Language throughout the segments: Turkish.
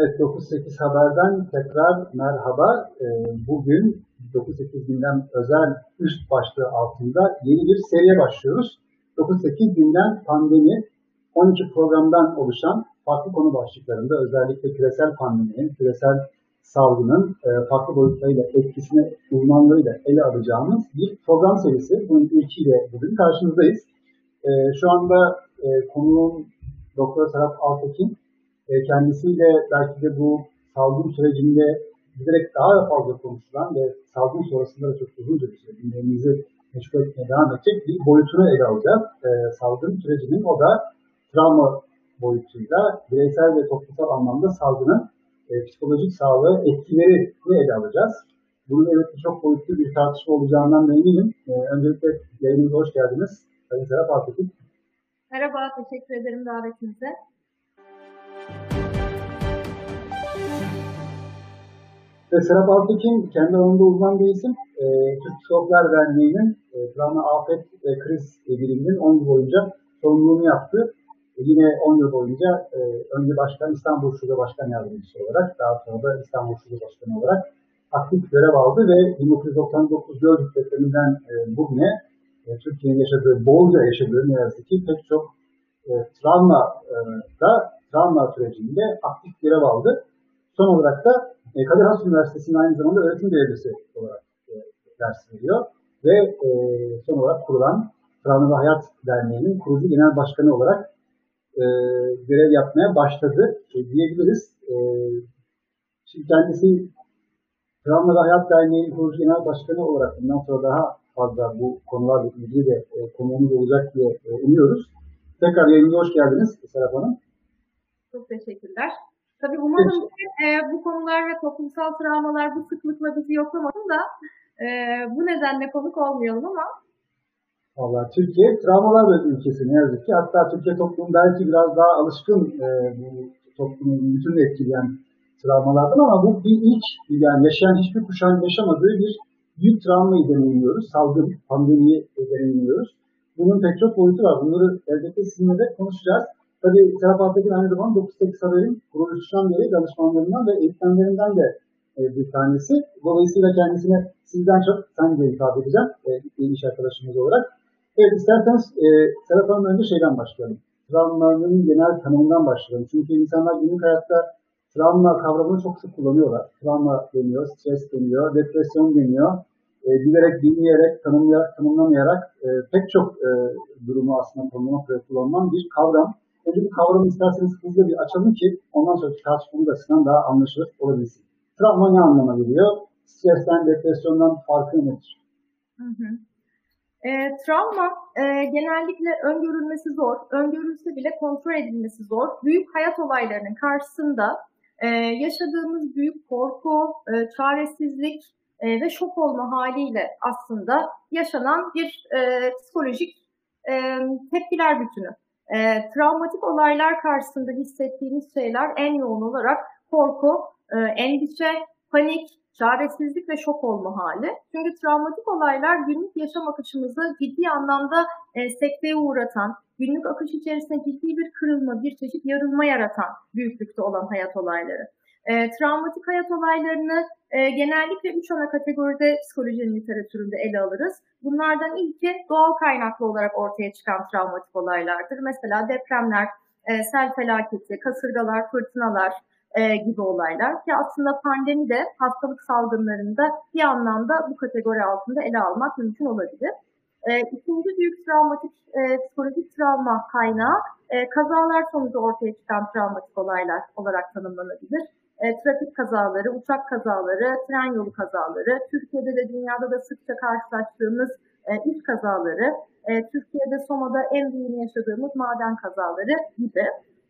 Evet 9-8 Haber'den tekrar merhaba. Ee, bugün 9-8 günden özel üst başlığı altında yeni bir seriye başlıyoruz. 9-8 günden pandemi 12 programdan oluşan farklı konu başlıklarında özellikle küresel pandeminin, küresel salgının e, farklı boyutlarıyla etkisini uzmanlarıyla ele alacağımız bir program serisi. Bunun ilkiyle bugün karşınızdayız. E, şu anda e, konuğum Doktor Serap Altekin kendisiyle belki de bu salgın sürecinde giderek daha fazla konuşulan ve salgın sonrasında da çok uzunca bir süre gündemimizi meşgul etmeye devam edecek bir boyutunu ele alacağız. E, salgın sürecinin o da travma boyutuyla bireysel ve toplumsal anlamda salgının e, psikolojik sağlığı etkilerini ele alacağız. Bunun evet çok boyutlu bir tartışma olacağından eminim. E, öncelikle yayınımıza hoş geldiniz. Sayın Serap Altekin. Merhaba, teşekkür ederim davetinize. Ve Serap Altekin kendi alanında uzman bir isim. E, Türk Psikologlar Derneği'nin e, travma, afet ve kriz biriminin 10 yıl boyunca sorumluluğunu yaptı. E, yine 10 yıl boyunca e, önce başkan İstanbul Şube Başkan Yardımcısı olarak, daha sonra da İstanbul Şube Başkanı olarak aktif görev aldı ve 1999 Gölcük depreminden e, bugüne e, Türkiye'nin yaşadığı, bolca yaşadığı ne yazık ki pek çok e, travma e, da travma sürecinde aktif görev aldı. Son olarak da e, Kadir Has Üniversitesi'nin aynı zamanda öğretim görevlisi olarak e, ders veriyor. Ve e, son olarak kurulan Travma Hayat Derneği'nin kurucu genel başkanı olarak e, görev yapmaya başladı e, diyebiliriz. E, şimdi kendisi Travma Hayat Derneği'nin kurucu genel başkanı olarak bundan sonra daha fazla bu konularla ilgili de e, konuğumuz olacak diye e, umuyoruz. Tekrar yayınımıza hoş geldiniz Serap Hanım. Çok teşekkürler. Tabii umarım ki e, bu konular ve toplumsal travmalar bu sıklıkla bizi yoklamasın da e, bu nedenle konuk olmayalım ama Valla Türkiye travmalar ülkesi ne yazık ki. Hatta Türkiye toplumu belki biraz daha alışkın e, bu toplumun bütün etkileyen travmalardan ama bu bir ilk yani yaşayan hiçbir kuşağın yaşamadığı bir büyük travmayı deneyimliyoruz. Salgın, pandemiyi deneyimliyoruz. Bunun pek çok boyutu var. Bunları elbette sizinle de konuşacağız. Tabii Serap Altekin aynı zamanda 9-8 haberin kuruluşundan beri danışmanlarından ve eğitmenlerinden de e, bir tanesi. Dolayısıyla kendisine sizden çok sen de ifade edeceğim e, iş arkadaşımız olarak. Evet isterseniz e, Serap Hanım önce şeyden başlayalım. Travmanın genel tanımından başlayalım. Çünkü insanlar günlük hayatta travma kavramını çok sık kullanıyorlar. Travma deniyor, stres deniyor, depresyon deniyor. E, bilerek, dinleyerek, tanımlayarak, tanımlamayarak e, pek çok e, durumu aslında tanımlamak ve kullanılan bir kavram. Önce bu kavramı isterseniz hızlı bir açalım ki ondan sonra tartışmamız açısından daha anlaşılır olabilsin. Travma ne anlama geliyor? Stresten, depresyondan farkı nedir? Hı hı. E, travma e, genellikle öngörülmesi zor. Öngörülse bile kontrol edilmesi zor. Büyük hayat olaylarının karşısında e, yaşadığımız büyük korku, e, çaresizlik e, ve şok olma haliyle aslında yaşanan bir e, psikolojik e, tepkiler bütünü. E, travmatik olaylar karşısında hissettiğimiz şeyler en yoğun olarak korku, e, endişe, panik, çaresizlik ve şok olma hali. Çünkü travmatik olaylar günlük yaşam akışımızı ciddi anlamda e, sekteye uğratan, günlük akış içerisinde ciddi bir kırılma, bir çeşit yarılma yaratan büyüklükte olan hayat olayları. E, travmatik hayat olaylarını e, genellikle üç ana kategoride psikolojinin literatüründe ele alırız. Bunlardan ilki doğal kaynaklı olarak ortaya çıkan travmatik olaylardır. Mesela depremler, e, sel felaketi, kasırgalar, fırtınalar, e, gibi olaylar ki aslında pandemi de hastalık salgınlarında bir anlamda bu kategori altında ele almak mümkün olabilir. E, ikinci büyük travmatik e, psikolojik travma kaynağı e, kazalar sonucu ortaya çıkan travmatik olaylar olarak tanımlanabilir. E, trafik kazaları, uçak kazaları, tren yolu kazaları, Türkiye'de de dünyada da sıkça karşılaştığımız e, iş kazaları, e, Türkiye'de Soma'da en büyüğünü yaşadığımız maden kazaları gibi.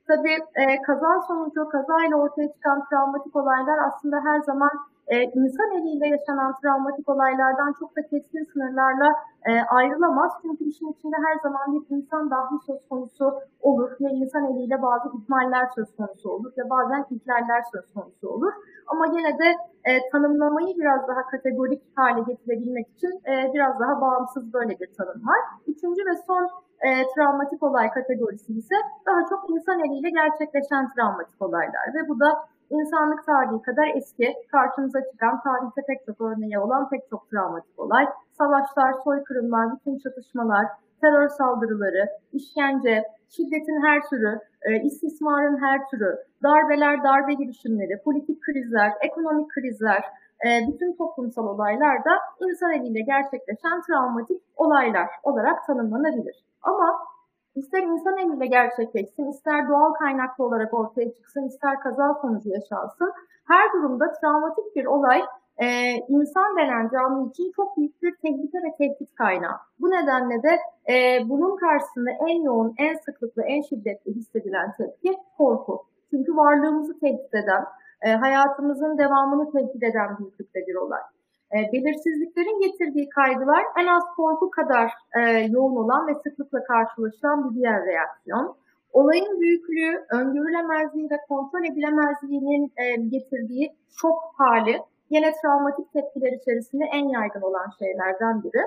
Tabii e, kaza sonucu, kazayla ortaya çıkan travmatik olaylar aslında her zaman e, insan eliyle yaşanan travmatik olaylardan çok da keskin sınırlarla e, ayrılamaz. Çünkü işin içinde her zaman bir insan dahli söz konusu olur ve insan eliyle bazı ihmaller söz konusu olur ve bazen ihlaller söz konusu olur. Ama yine de e, tanımlamayı biraz daha kategorik hale getirebilmek için e, biraz daha bağımsız böyle bir tanım var. Üçüncü ve son e, travmatik olay kategorisi ise daha çok insan eliyle gerçekleşen travmatik olaylar ve bu da insanlık tarihi kadar eski, karşımıza çıkan tarihte pek çok örneği olan pek çok travmatik olay. Savaşlar, soykırımlar, bütün çatışmalar, terör saldırıları, işkence, şiddetin her türü, e, istismarın her türü, darbeler, darbe girişimleri, politik krizler, ekonomik krizler, bütün toplumsal olaylar da insan eliyle gerçekleşen travmatik olaylar olarak tanımlanabilir. Ama ister insan eliyle gerçekleşsin, ister doğal kaynaklı olarak ortaya çıksın, ister kaza sonucu yaşansın, her durumda travmatik bir olay e, insan denen canlı için çok büyük bir tehlike ve tehdit kaynağı. Bu nedenle de e, bunun karşısında en yoğun, en sıklıklı, en şiddetli hissedilen tepki korku. Çünkü varlığımızı tehdit eden, e, hayatımızın devamını tehdit eden büyüklükte bir olay. E, belirsizliklerin getirdiği kaygılar en az korku kadar e, yoğun olan ve sıklıkla karşılaşılan bir diğer reaksiyon. Olayın büyüklüğü, öngörülemezliği ve kontrol edilemezliğinin e, getirdiği şok hali yine travmatik tepkiler içerisinde en yaygın olan şeylerden biri.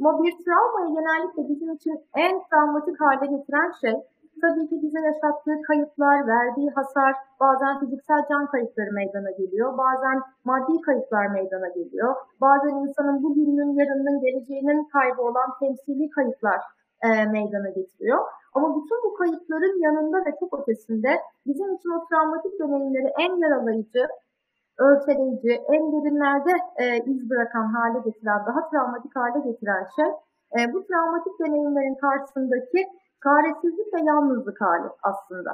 Ama bir travmayı genellikle bizim için en travmatik hale getiren şey tabii ki bize yaşattığı kayıplar, verdiği hasar, bazen fiziksel can kayıpları meydana geliyor, bazen maddi kayıplar meydana geliyor, bazen insanın bugünün, yarının, geleceğinin kaybı olan temsili kayıplar e, meydana getiriyor. Ama bütün bu kayıpların yanında ve çok ötesinde bizim için o travmatik deneyimleri en yaralayıcı, örteleyici, en derinlerde e, iz bırakan hale getiren, daha travmatik hale getiren şey e, bu travmatik deneyimlerin karşısındaki çaresizlik ve yalnızlık hali aslında.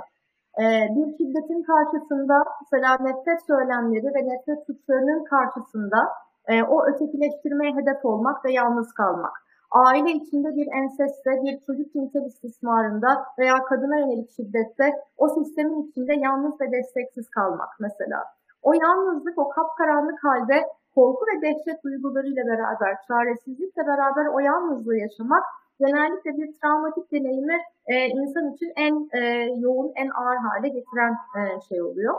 E, bir şiddetin karşısında mesela nefret söylemleri ve nefret suçlarının karşısında e, o ötekileştirmeye hedef olmak ve yalnız kalmak. Aile içinde bir enseste, bir çocuk cinsel istismarında veya kadına yönelik şiddette o sistemin içinde yalnız ve desteksiz kalmak mesela. O yalnızlık, o kapkaranlık halde korku ve dehşet duygularıyla beraber, çaresizlikle beraber o yalnızlığı yaşamak genellikle bir travmatik deneyimi e, insan için en e, yoğun, en ağır hale getiren e, şey oluyor.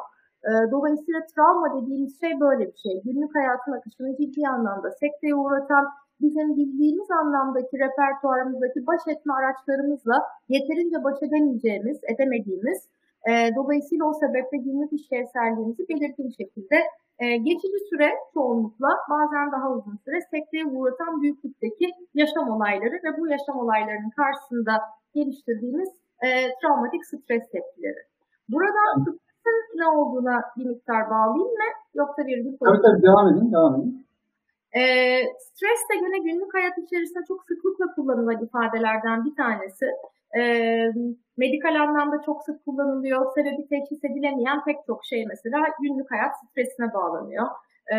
E, dolayısıyla travma dediğimiz şey böyle bir şey. Günlük hayatın akışını ciddi anlamda sekteye uğratan, bizim bildiğimiz anlamdaki repertuarımızdaki baş etme araçlarımızla yeterince baş edemeyeceğimiz, edemediğimiz, e, dolayısıyla o sebeple günlük işlevselliğimizi belirgin şekilde e, geçici süre çoğunlukla bazen daha uzun süre sekteye uğratan büyüklükteki yaşam olayları ve bu yaşam olaylarının karşısında geliştirdiğimiz e, travmatik stres tepkileri. Buradan stresin ne olduğuna bir miktar bağlayayım mı? Yoksa bir bir Tabii tabii devam edin, devam edin. E, stres de yine günlük hayat içerisinde çok sıklıkla kullanılan ifadelerden bir tanesi. E, medikal anlamda çok sık kullanılıyor. Sebebi teşhis edilemeyen pek çok şey mesela günlük hayat stresine bağlanıyor. E,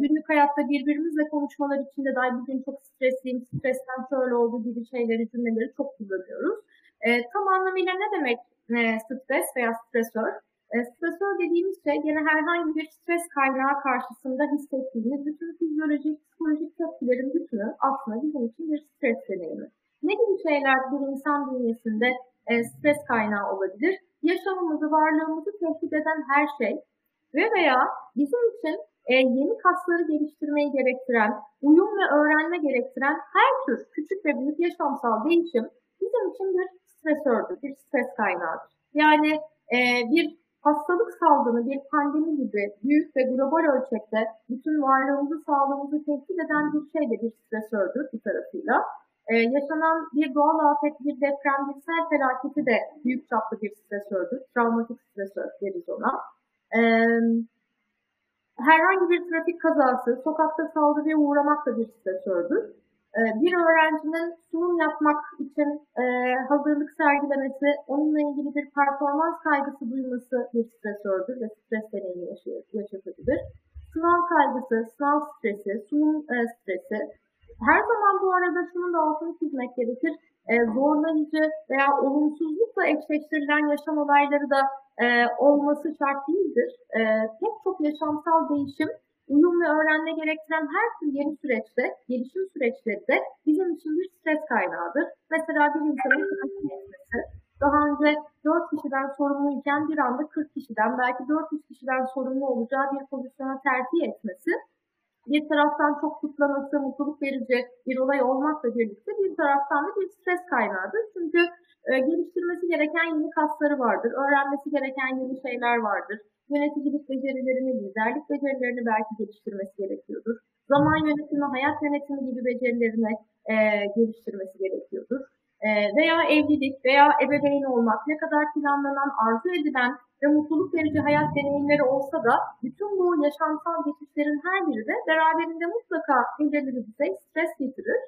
günlük hayatta birbirimizle konuşmalar içinde dahi bugün çok stresliyim, stresten şöyle olduğu gibi şeyleri, cümleleri çok kullanıyoruz. E, tam anlamıyla ne demek e, stres veya stresör? E, stresör dediğimiz şey yine herhangi bir stres kaynağı karşısında hissettiğimiz bütün fizyolojik, psikolojik tepkilerin bütünü aslında bizim için bir stres deneyimi. Ne gibi şeyler bir insan bünyesinde e, stres kaynağı olabilir? Yaşamımızı, varlığımızı tehdit eden her şey ve veya bizim için e, yeni kasları geliştirmeyi gerektiren, uyum ve öğrenme gerektiren her tür küçük ve büyük yaşamsal değişim bizim için bir stresördür, bir stres kaynağıdır. Yani e, bir hastalık salgını, bir pandemi gibi büyük ve global ölçekte bütün varlığımızı, sağlığımızı tehdit eden bir şey de bir stresördür bir tarafıyla. Ee, yaşanan bir doğal afet, bir deprem, bir sel felaketi de büyük çaplı bir stresördür. Travmatik stresör deriz ona. Ee, herhangi bir trafik kazası, sokakta saldırıya uğramak da bir stresördür. Ee, bir öğrencinin sunum yapmak için e, hazırlık sergilemesi, onunla ilgili bir performans kaygısı duyması bir stresördür ve stres deneyimi yaşatabilir. Sınav kaygısı, sınav stresi, sunum e, stresi. Her zaman bu arada şunun da altını çizmek gerekir. E, zorlayıcı veya olumsuzlukla eşleştirilen yaşam olayları da e, olması şart değildir. E, pek çok yaşamsal değişim uyum ve öğrenme gerektiren her tür yeni süreçte, gelişim süreçleri de bizim için bir stres kaynağıdır. Mesela bir insanın etmesi, daha önce 4 kişiden sorumluyken bir anda 40 kişiden, belki 400 kişiden sorumlu olacağı bir pozisyona terfi etmesi, bir taraftan çok kutlaması, mutluluk verici bir olay olmakla birlikte bir taraftan da bir stres kaynağıdır. Çünkü e, geliştirmesi gereken yeni kasları vardır, öğrenmesi gereken yeni şeyler vardır. Yöneticilik becerilerini, liderlik becerilerini belki geliştirmesi gerekiyordur. Zaman yönetimi, hayat yönetimi gibi becerilerini e, geliştirmesi gerekiyordur. E, veya evlilik veya ebeveyn olmak ne kadar planlanan, arzu edilen ve mutluluk verici hayat deneyimleri olsa da bütün bu yaşamsal geçişlerin her biri de beraberinde mutlaka belirli düzey stres getirir.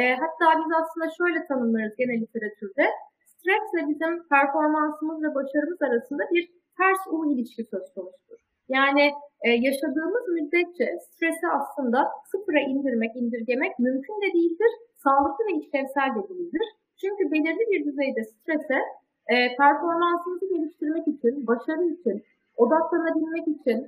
E, hatta biz aslında şöyle tanımlarız genel literatürde. Stresle bizim performansımız ve başarımız arasında bir ters U ilişki söz konusudur. Yani e, yaşadığımız müddetçe stresi aslında sıfıra indirmek, indirgemek mümkün de değildir. Sağlıklı ve işlevsel de değildir. Çünkü belirli bir düzeyde strese e, performansımızı geliştirmek için, başarı için, odaklanabilmek için,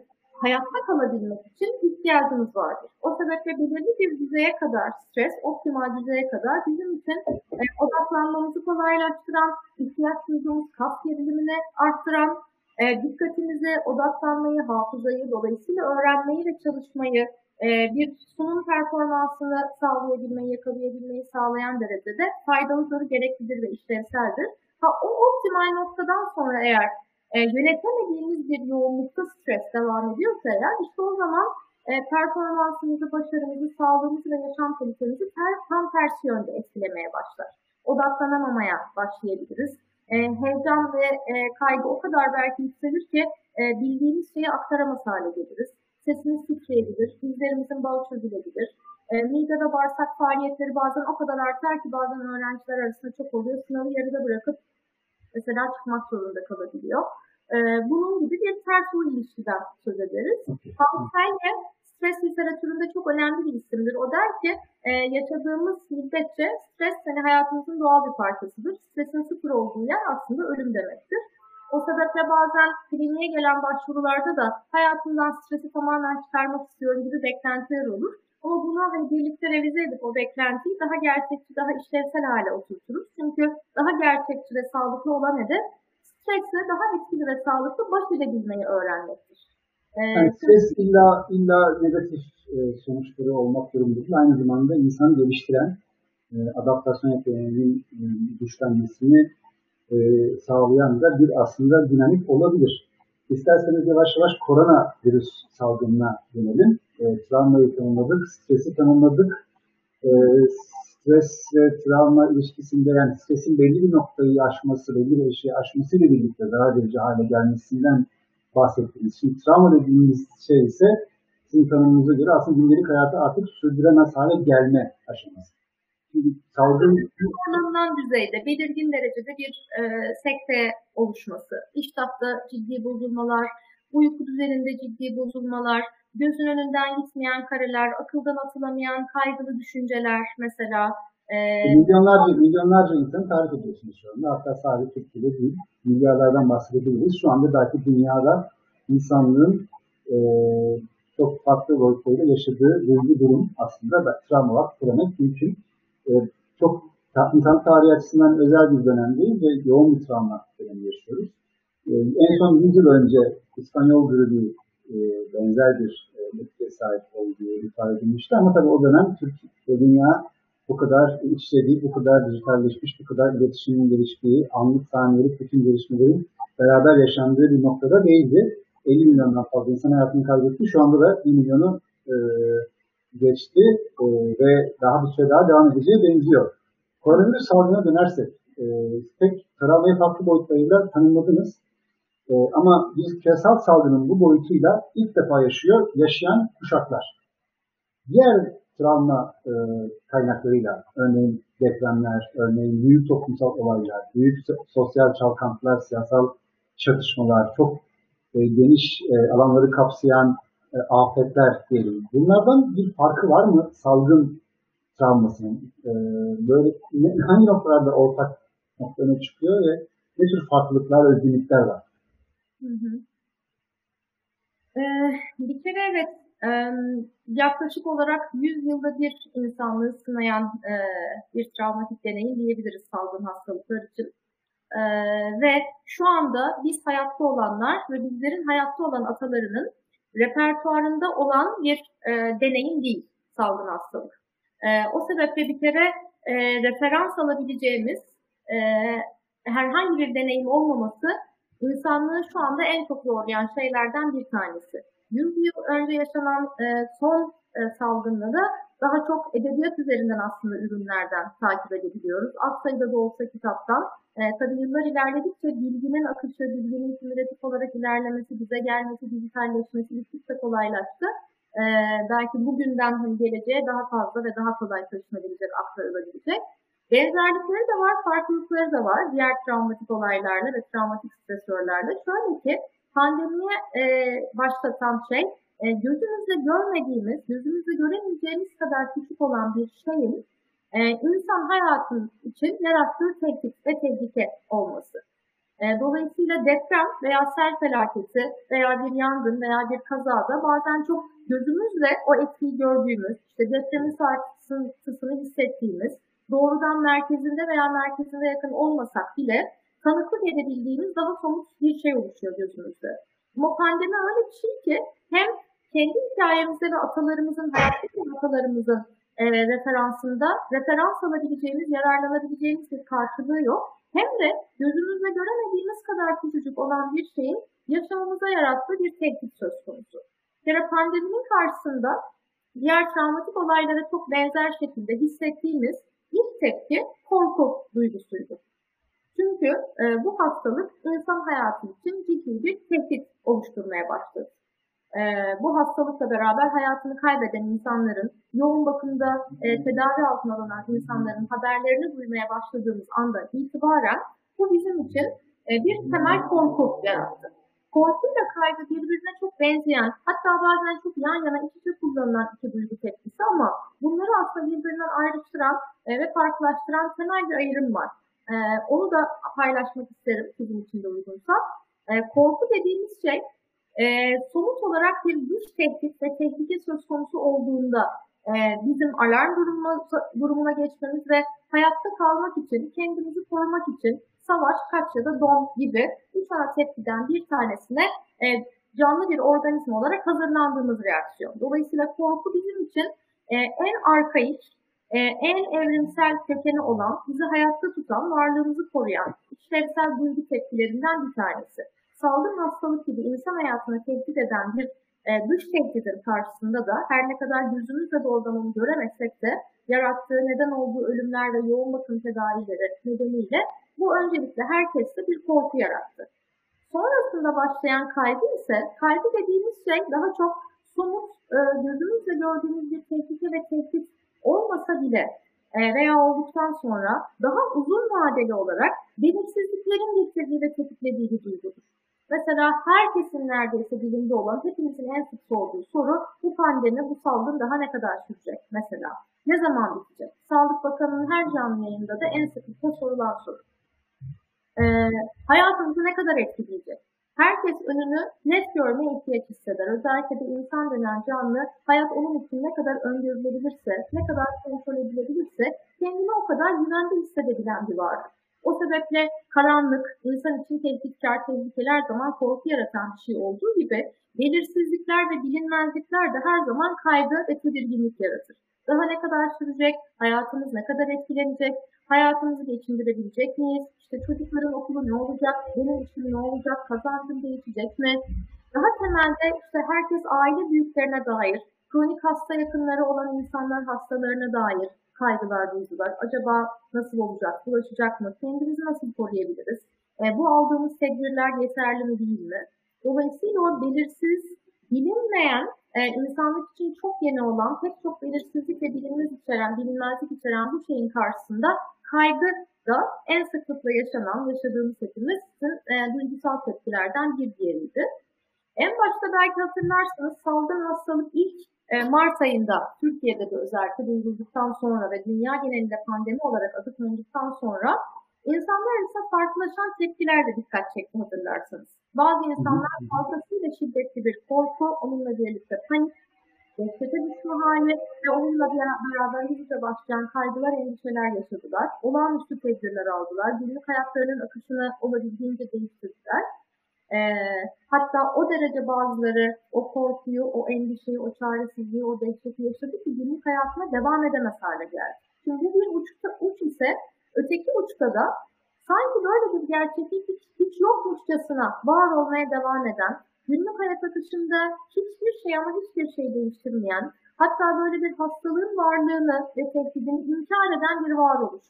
hayatta kalabilmek için ihtiyacımız vardır. O sebeple belirli bir düzeye kadar stres, optimal düzeye kadar bizim için e, odaklanmamızı kolaylaştıran, ihtiyaç duyduğumuz kas gerilimini arttıran, e, dikkatimizi, odaklanmayı, hafızayı, dolayısıyla öğrenmeyi ve çalışmayı, e, bir sunum performansını sağlayabilmeyi, yakalayabilmeyi sağlayan derecede faydalıdır, gereklidir ve işlevseldir. Ha, o optimal noktadan sonra eğer e, yönetemediğimiz bir yoğunlukta stres devam ediyorsa eğer işte o zaman e, performansımızı, başarımızı, sağlığımızı ve yaşam kalitemizi ter, tam tersi yönde etkilemeye başlar. Odaklanamamaya başlayabiliriz. E, heyecan ve e, kaygı o kadar belki yükselir ki e, bildiğimiz şeyi aktaramaz hale geliriz. Sesimiz titreyebilir, dizlerimizin bağı çözülebilir. E, mide ve bağırsak faaliyetleri bazen o kadar artar ki bazen öğrenciler arasında çok oluyor. Sınavı yarıda bırakıp mesela çıkmak zorunda kalabiliyor. E, bunun gibi bir ters uyum ilişkiden söz ederiz. Hafifenle stres literatüründe çok önemli bir isimdir. O der ki e, yaşadığımız müddetçe stres hani hayatımızın doğal bir parçasıdır. Stresin sıfır olduğu yer aslında ölüm demektir. O sebeple bazen kliniğe gelen başvurularda da hayatından stresi tamamen çıkarmak istiyorum gibi beklentiler olur. Ama bunu hani birlikte revize edip o beklentiyi daha gerçekçi, daha işlevsel hale oturturuz. Çünkü daha gerçekçi ve sağlıklı olan hedef stresle daha etkili ve sağlıklı baş edebilmeyi öğrenmektir. Ee, yani stres illa, illa negatif e, sonuçları olmak durumunda değil. Aynı zamanda insanı geliştiren, e, adaptasyon yeteneğinin e, güçlenmesini e, sağlayan da bir aslında dinamik olabilir. İsterseniz yavaş yavaş korona virüs salgınına dönelim. E, travmayı tanımladık, stresi tanımladık. E, stres ve travma ilişkisinde yani stresin belli bir noktayı aşması, belli bir şeyi aşmasıyla birlikte zarar verici hale gelmesinden bahsettiniz. Şimdi travma dediğimiz şey ise sizin tanımınıza göre aslında gündelik hayatı artık sürdüremez hale gelme aşaması. Salgın... Kullanılan düzeyde belirgin derecede bir e, sekte oluşması, iştahta ciddi bozulmalar, uyku düzeninde ciddi bozulmalar, gözün önünden gitmeyen kareler, akıldan atılamayan kaygılı düşünceler mesela. E, milyonlarca, milyonlarca insan tarif ediyorsunuz şu anda. Hatta sadece Türkiye'de değil, milyarlardan bahsedebiliriz. Şu anda belki dünyada insanlığın e, çok farklı boyutlarıyla yaşadığı bir durum aslında travma olarak mümkün. E, çok insan tarihi açısından özel bir dönem değil ve yoğun bir travma dönemi yaşıyoruz. E, en son 100 yıl önce İspanyol gribi e, benzer bir e, sahip olduğu ifade edilmişti ama tabii o dönem Türkiye ve dünya bu kadar işlediği, bu kadar dijitalleşmiş, bu kadar iletişimin geliştiği, anlık saniyelik bütün gelişmelerin beraber yaşandığı bir noktada değildi. 50 milyondan fazla insan hayatını kaybetti. Şu anda da 1 milyonu e, geçti e, ve daha bir süre daha devam edeceği benziyor. Koronavirüs salgına dönersek, e, tek travmayı farklı boyutlarıyla tanımladınız. E, ama biz küresel salgının bu boyutuyla ilk defa yaşıyor, yaşayan kuşaklar. Diğer travma e, kaynaklarıyla, örneğin depremler, örneğin büyük toplumsal olaylar, büyük sosyal çalkantılar, siyasal çatışmalar, çok e, geniş e, alanları kapsayan e, afetler diyelim. Bunlardan bir farkı var mı salgın travmasının? E, böyle ne, hangi noktalarda ortak noktalarına çıkıyor ve ne tür farklılıklar, özgünlükler var? Hı hı. Ee, bir kere evet e, yaklaşık olarak 100 yılda bir insanlığı sınayan e, bir travmatik deneyim diyebiliriz salgın hastalıklar için. E, ve şu anda biz hayatta olanlar ve bizlerin hayatta olan atalarının repertuarında olan bir e, deneyim değil salgın hastalık. E, o sebeple bir kere e, referans alabileceğimiz e, herhangi bir deneyim olmaması insanlığı şu anda en çok zorlayan şeylerden bir tanesi. 100 yıl önce yaşanan e, son e, salgınları daha çok edebiyat üzerinden aslında ürünlerden takip edebiliyoruz. Az sayıda da olsa kitaptan. E, tabii yıllar ilerledikçe bilginin akışı, bilginin kümülatif olarak ilerlemesi, bize gelmesi, dijitalleşmesi gittikçe kolaylaştı. E, belki bugünden hani geleceğe daha fazla ve daha kolay taşınabilecek, aktarılabilecek. Benzerlikleri de var, farklılıkları da var diğer travmatik olaylarla ve travmatik stresörlerle. Şöyle ki pandemiye e, başlatan şey e, gözümüzle görmediğimiz, gözümüzle göremeyeceğimiz kadar küçük olan bir şeyin e, insan hayatı için yarattığı tehdit ve tehlike olması. E, dolayısıyla deprem veya sel felaketi veya bir yangın veya bir kazada bazen çok gözümüzle o etkiyi gördüğümüz, işte depremin sarsıntısını hissettiğimiz, doğrudan merkezinde veya merkezinde yakın olmasak bile tanıklık edebildiğimiz daha somut bir şey oluşuyor gözümüzde. Ama pandemi öyle bir şey ki hem kendi hikayemizde ve atalarımızın, hayattaki atalarımızın e, referansında referans alabileceğimiz, yararlanabileceğimiz bir karşılığı yok. Hem de gözümüzle göremediğimiz kadar küçücük olan bir şeyin yaşamımıza yarattığı bir tehdit söz konusu. Bir pandeminin karşısında diğer travmatik olaylara çok benzer şekilde hissettiğimiz ilk tepki korku duygusuydu. Çünkü e, bu hastalık insan hayatı için ciddi bir tehdit oluşturmaya başladı. E, bu hastalıkla beraber hayatını kaybeden insanların, yoğun bakımda e, tedavi altına alınan insanların haberlerini duymaya başladığımız anda itibaren bu bizim için e, bir temel korku yarattı. Korkuyla kaygı birbirine çok benzeyen, hatta bazen çok yan yana iç içe kullanılan iki duygu tepkisi ama bunları aslında birbirinden ayrıştıran e, ve farklılaştıran temel bir ayrım var. E, onu da paylaşmak isterim sizin için de uygunsa. E, korku dediğimiz şey e, somut olarak bir dış tehdit ve tehlike söz konusu olduğunda e, bizim alarm durumuna, durumuna geçmemiz ve hayatta kalmak için, kendimizi korumak için savaş, kaç ya da don gibi üç ana tepkiden bir tanesine e, canlı bir organizma olarak hazırlandığımız reaksiyon. Dolayısıyla korku bizim için e, en arkaik, e, en evrimsel kökeni olan, bizi hayatta tutan, varlığımızı koruyan işlevsel duygu tepkilerinden bir tanesi. Salgın hastalık gibi insan hayatını tehdit eden bir e, dış tehditin karşısında da her ne kadar gözümüzle doğrudan onu göremesek de yarattığı neden olduğu ölümler ve yoğun bakım tedavileri nedeniyle bu öncelikle herkeste bir korku yarattı. Sonrasında başlayan kaygı ise kaygı dediğimiz şey daha çok somut e, gözümüzle gördüğümüz bir tehlike ve tehdit olmasa bile e, veya olduktan sonra daha uzun vadeli olarak belirsizliklerin getirdiği ve tetiklediği bir duygudur. Mesela herkesin neredeyse bilinde olan, hepimizin en sık sorduğu soru bu pandemi, bu salgın daha ne kadar sürecek mesela? Ne zaman bitecek? Sağlık Bakanı'nın her canlı yayında da en sıklıkla sorulan soru. Ee, hayatımızı ne kadar etkileyecek? Herkes önünü net görmeye ihtiyaç hisseder. Özellikle de insan denen canlı hayat onun için ne kadar öngörülebilirse, ne kadar kontrol edilebilirse kendini o kadar güvende hissedebilen bir varlık. O sebeple karanlık, insan için tehditkar tehlikeler zaman korku yaratan bir şey olduğu gibi belirsizlikler ve bilinmezlikler de her zaman kaygı ve tedirginlik yaratır. Daha ne kadar sürecek, hayatımız ne kadar etkilenecek, hayatımızı geçindirebilecek miyiz, işte çocukların okulu ne olacak, benim işim ne olacak, kazancım değişecek mi? Daha temelde işte herkes aile büyüklerine dair, kronik hasta yakınları olan insanlar hastalarına dair, kaygılar, duygular. Acaba nasıl olacak, bulaşacak mı, kendimizi nasıl koruyabiliriz? E, bu aldığımız tedbirler yeterli mi değil mi? Dolayısıyla o belirsiz, bilinmeyen, e, insanlık için çok yeni olan, pek çok belirsizlik ve bilinmez içeren, bilinmezlik içeren bu şeyin karşısında kaygı da en sıklıkla yaşanan, yaşadığımız hepimizin e, duygusal tepkilerden bir diğeriydi. En başta belki hatırlarsınız salgın hastalık ilk Mart ayında Türkiye'de de özellikle duyurulduktan sonra ve dünya genelinde pandemi olarak adı konuldıktan sonra insanlar arasında farklılaşan tepkiler de dikkat çekti hatırlarsanız. Bazı insanlar fazlasıyla şiddetli bir korku, onunla birlikte panik, dehşete düşme hali ve onunla beraber hızlıca başlayan kaygılar, endişeler yaşadılar. Olağanüstü tedbirler aldılar. Günlük hayatlarının akışını olabildiğince değiştirdiler. E, hatta o derece bazıları o korkuyu, o endişeyi, o çaresizliği, o dehşeti yaşadı ki günlük hayatına devam edemez hale geldi. Şimdi bir uçta uç ise öteki uçta da sanki böyle bir gerçeklik hiç, hiç yokmuşçasına var olmaya devam eden, günlük hayat akışında hiçbir şey ama hiçbir şey değiştirmeyen, hatta böyle bir hastalığın varlığını ve tehdidini inkar eden bir varoluş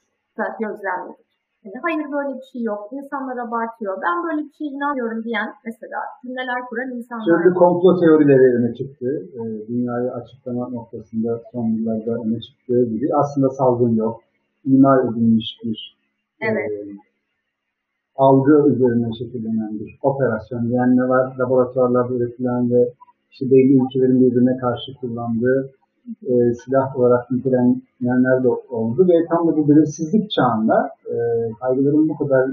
gözlemledik. Yani hayır böyle bir şey yok, insanlar abartıyor, ben böyle bir şeye inanmıyorum diyen mesela cümleler kuran insanlar. Şimdi komplo teorileri öne çıktı. Ee, dünyayı açıklama noktasında son yıllarda öne çıktığı gibi aslında salgın yok. İmal edilmiş bir Evet. e, algı üzerine şekillenen bir operasyon. Yani ne var? Laboratuvarlarda üretilen ve işte belli ülkelerin birbirine karşı kullandığı e, silah olarak nitelenenler de oldu ve tam da bu belirsizlik çağında e, kaygıların bu kadar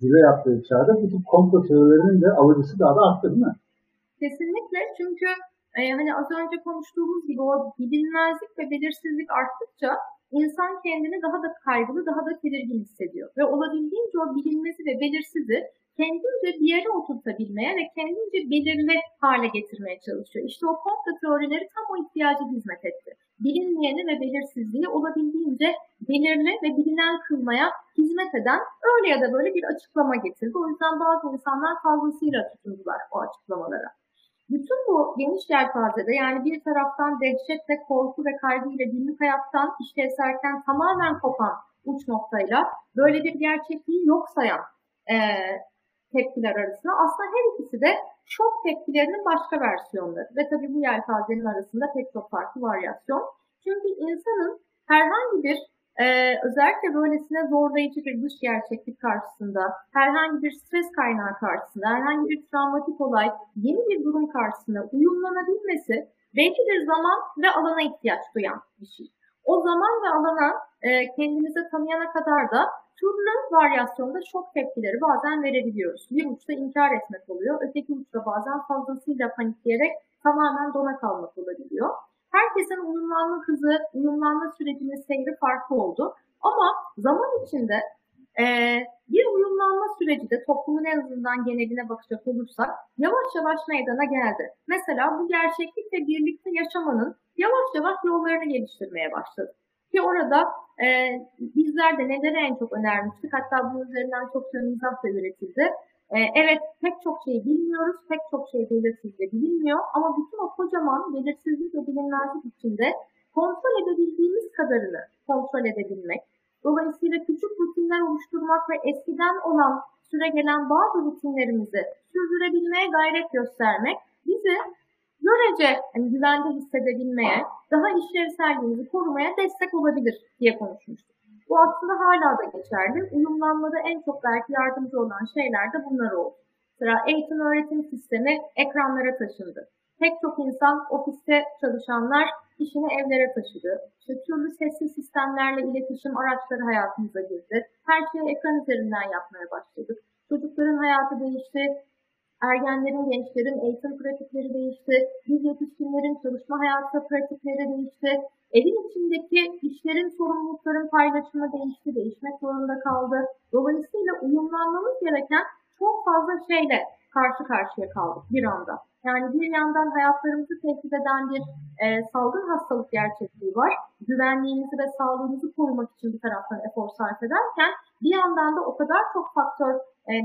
zirve yaptığı çağda bu tip komplo teorilerinin de alıcısı daha da arttı değil mi? Kesinlikle çünkü e, hani az önce konuştuğumuz gibi o bilinmezlik ve belirsizlik arttıkça insan kendini daha da kaygılı, daha da tedirgin hissediyor. Ve olabildiğince o bilinmezi ve belirsizi kendince bir yere oturtabilmeye ve kendince belirli hale getirmeye çalışıyor. İşte o komplo teorileri tam o ihtiyacı hizmet etti. Bilinmeyeni ve belirsizliği olabildiğince belirli ve bilinen kılmaya hizmet eden öyle ya da böyle bir açıklama getirdi. O yüzden bazı insanlar fazlasıyla tutundular o açıklamalara. Bütün bu geniş yelpazede yani bir taraftan dehşetle, korku ve kaygıyla günlük hayattan işlevselken tamamen kopan uç noktayla böyle bir gerçekliği yok sayan e, tepkiler arasında aslında her ikisi de şok tepkilerinin başka versiyonları. Ve tabii bu yelpazenin arasında pek çok farklı varyasyon. Çünkü insanın herhangi bir e, özellikle böylesine zorlayıcı bir dış gerçeklik karşısında, herhangi bir stres kaynağı karşısında, herhangi bir travmatik olay, yeni bir durum karşısında uyumlanabilmesi belki bir zaman ve alana ihtiyaç duyan bir şey. O zaman ve alana e, kendimize tanıyana kadar da türlü varyasyonda şok tepkileri bazen verebiliyoruz. Bir uçta inkar etmek oluyor, öteki uçta bazen fazlasıyla panikleyerek tamamen dona kalmak olabiliyor. Herkesin uyumlanma hızı, uyumlanma sürecinin seyri farklı oldu. Ama zaman içinde e, bir uyumlanma süreci de toplumun en azından geneline bakacak olursak yavaş yavaş meydana geldi. Mesela bu gerçeklikle birlikte yaşamanın yavaş yavaş yollarını geliştirmeye başladı. Ki orada e, bizler de neleri en çok önermiştik. Hatta bunun üzerinden çok mizah da üretildi. E, evet pek çok şey bilmiyoruz, pek çok şey belirsiz ve bilinmiyor ama bütün o kocaman belirsizlik ve bilinmezlik içinde kontrol edebildiğimiz kadarını kontrol edebilmek, dolayısıyla küçük rutinler oluşturmak ve eskiden olan süre gelen bazı rutinlerimizi sürdürebilmeye gayret göstermek bizi görece yani güvende hissedebilmeye, daha işlevselliğimizi korumaya destek olabilir diye konuşmuştuk. Bu aslında hala da geçerli. Uyumlanmada en çok belki yardımcı olan şeyler de bunlar oldu. Mesela eğitim öğretim sistemi ekranlara taşındı. Pek çok insan ofiste çalışanlar işini evlere taşıdı. İşte türlü sesli sistemlerle iletişim araçları hayatımıza girdi. Her şeyi ekran üzerinden yapmaya başladık. Çocukların hayatı değişti. Ergenlerin, gençlerin eğitim pratikleri değişti. Biz yetişkinlerin çalışma hayatı pratikleri değişti. Evin içindeki işlerin, sorumlulukların paylaşımı değişti, değişmek zorunda kaldı. Dolayısıyla uyumlanmamız gereken çok fazla şeyle karşı karşıya kaldık bir anda. Yani bir yandan hayatlarımızı tehdit eden bir e, salgın hastalık gerçekliği var. Güvenliğimizi ve sağlığımızı korumak için bir taraftan efor sarf ederken bir yandan da o kadar çok faktör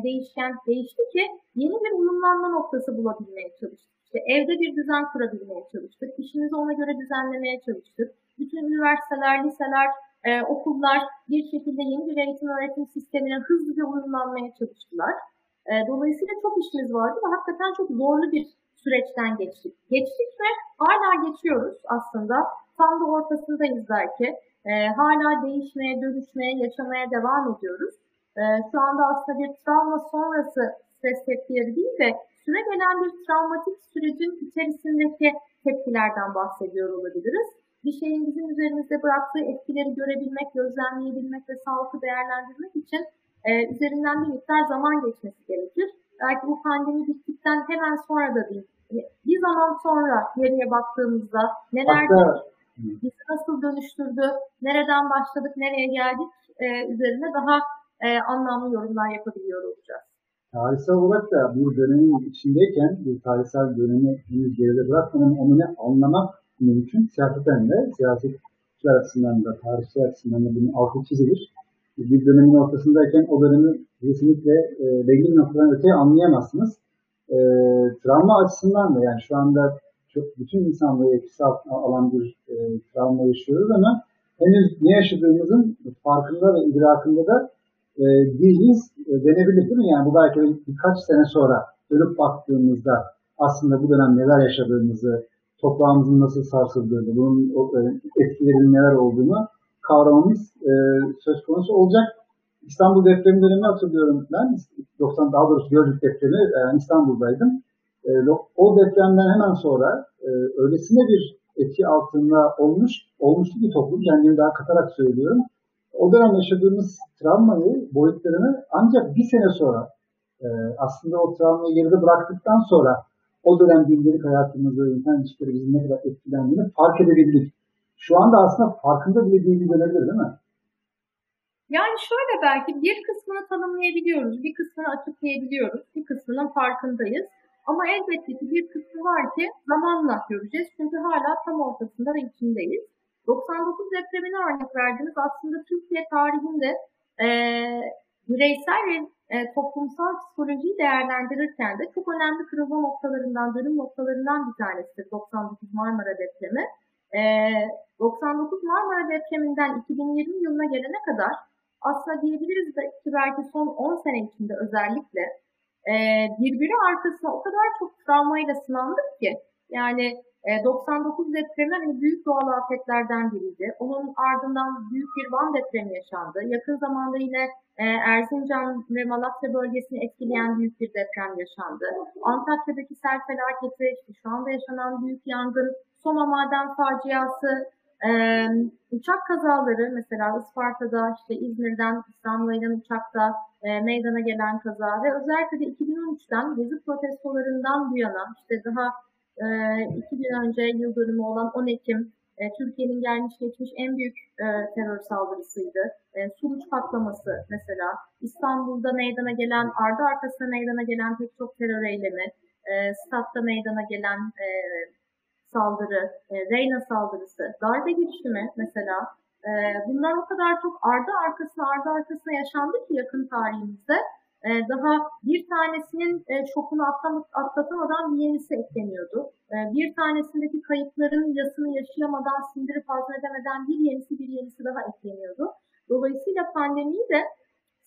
değişken değişti ki yeni bir uyumlanma noktası bulabilmeye çalıştık. İşte evde bir düzen kurabilmeye çalıştık. İşimizi ona göre düzenlemeye çalıştık. Bütün üniversiteler, liseler, e, okullar bir şekilde yeni bir eğitim öğretim sistemine hızlıca uyumlanmaya çalıştılar. E, dolayısıyla çok işimiz vardı ve hakikaten çok zorlu bir süreçten geçtik. Geçtik ve hala geçiyoruz aslında. Tam da ortasındayız belki. E, hala değişmeye, dönüşmeye, yaşamaya devam ediyoruz. E, şu anda aslında bir travma sonrası stres tepkileri değil de süre gelen bir travmatik sürecin içerisindeki tepkilerden bahsediyor olabiliriz. Bir şeyin bizim üzerimizde bıraktığı etkileri görebilmek, gözlemleyebilmek ve sağlıklı değerlendirmek için e, üzerinden bir miktar zaman geçmesi gerekir. Belki bu pandemi bittikten hemen sonra da değil. Bir zaman sonra geriye baktığımızda neler Hatta- bizi nasıl dönüştürdü, nereden başladık, nereye geldik e, üzerine daha e, anlamlı yorumlar yapabiliyor olacağız. tarihsel olarak da bu dönemin içindeyken, bu tarihsel dönemi henüz geride bırakmadan onu ne anlamak mümkün. Siyaseten de, siyasetçiler açısından da, tarihçi açısından da bunun altı çizilir. bir dönemin ortasındayken o dönemi kesinlikle e, belli noktadan öteye anlayamazsınız. E, travma açısından da yani şu anda çok bütün insanlığı etkisi altına alan bir e, travma yaşıyoruz ama henüz ne yaşadığımızın farkında ve idrakında da e, değiliz e, denebilir değil mi? Yani bu belki birkaç sene sonra dönüp baktığımızda aslında bu dönem neler yaşadığımızı, toprağımızın nasıl sarsıldığını, bunun e, etkilerinin neler olduğunu kavramamız e, söz konusu olacak. İstanbul depremi dönemini hatırlıyorum ben. 90 daha doğrusu Gölcük depremi yani İstanbul'daydım. E, o depremden hemen sonra e, öylesine bir etki altında olmuş, olmuştu bir toplum. Kendimi daha katarak söylüyorum. O dönem yaşadığımız travmayı, boyutlarını ancak bir sene sonra e, aslında o travmayı geride bıraktıktan sonra o dönem gündelik hayatımızı, insan ilişkilerimizin ne kadar etkilendiğini fark edebildik. Şu anda aslında farkında bile değil dönebilir değil mi? Yani şöyle belki bir kısmını tanımlayabiliyoruz, bir kısmını açıklayabiliyoruz, bir kısmının farkındayız. Ama elbette ki bir kısmı var ki zamanla göreceğiz. Çünkü hala tam ortasında ve içindeyiz. 99 depremine örnek verdiniz. Aslında Türkiye tarihinde e, bireysel ve e, toplumsal psikolojiyi değerlendirirken de çok önemli kırılma noktalarından, dönüm noktalarından bir tanesidir 99 Marmara depremi. E, 99 Marmara depreminden 2020 yılına gelene kadar aslında diyebiliriz ki belki son 10 sene içinde özellikle e, birbiri arkasına o kadar çok travmayla sınandık ki yani e, 99 depremi hani büyük doğal afetlerden biriydi. Onun ardından büyük bir Van depremi yaşandı. Yakın zamanda yine e, Erzincan ve Malatya bölgesini etkileyen büyük bir deprem yaşandı. Antakya'daki sel felaketi, işte şu anda yaşanan büyük yangın, Soma maden faciası, e, uçak kazaları mesela Isparta'da işte İzmir'den İstanbul'a inen uçakta e, meydana gelen kaza ve özellikle de 2013'ten gezi protestolarından bu yana işte daha e, iki gün önce yıl dönümü olan 10 Ekim e, Türkiye'nin gelmiş geçmiş en büyük e, terör saldırısıydı. E, Suruç patlaması mesela, İstanbul'da meydana gelen, ardı arkasına meydana gelen pek çok terör eylemi, e, Stat'ta meydana gelen e, saldırı, e, Reyna saldırısı, darbe girişimi mesela, e, bunlar o kadar çok ardı arkasına ardı arkasına yaşandı ki yakın tarihimizde. E, daha bir tanesinin e, şokunu atlatamadan bir yenisi ekleniyordu. E, bir tanesindeki kayıpların yasını yaşayamadan, sindirip hazmedemeden bir yenisi bir yenisi daha ekleniyordu. Dolayısıyla pandemiyi de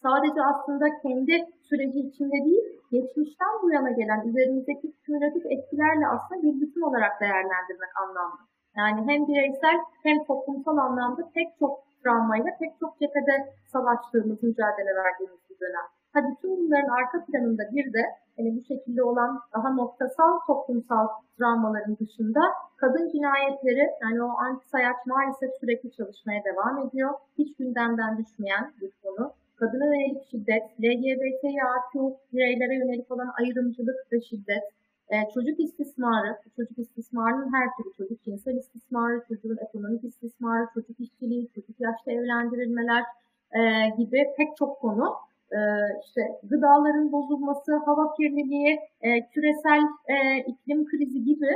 sadece aslında kendi süreci içinde değil, geçmişten bu yana gelen üzerimizdeki kümülatif etkilerle aslında bir bütün olarak değerlendirmek anlamlı. Yani hem bireysel hem toplumsal anlamda pek çok travmayla pek çok cephede savaştığımız, mücadele verdiğimiz bir dönem. Tabii bütün bunların arka planında bir de hani bu şekilde olan daha noktasal toplumsal travmaların dışında kadın cinayetleri yani o anti sayaç maalesef sürekli çalışmaya devam ediyor. Hiç gündemden düşmeyen bir konu. Kadına yönelik şiddet, LGBTİAQ bireylere yönelik olan ayrımcılık ve şiddet, e, çocuk istismarı, çocuk istismarının her türlü çocuk cinsel istismarı, çocuğun ekonomik istismarı, çocuk işçiliği, çocuk yaşta evlendirilmeler e, gibi pek çok konu e, işte gıdaların bozulması, hava kirliliği, e, küresel e, iklim krizi gibi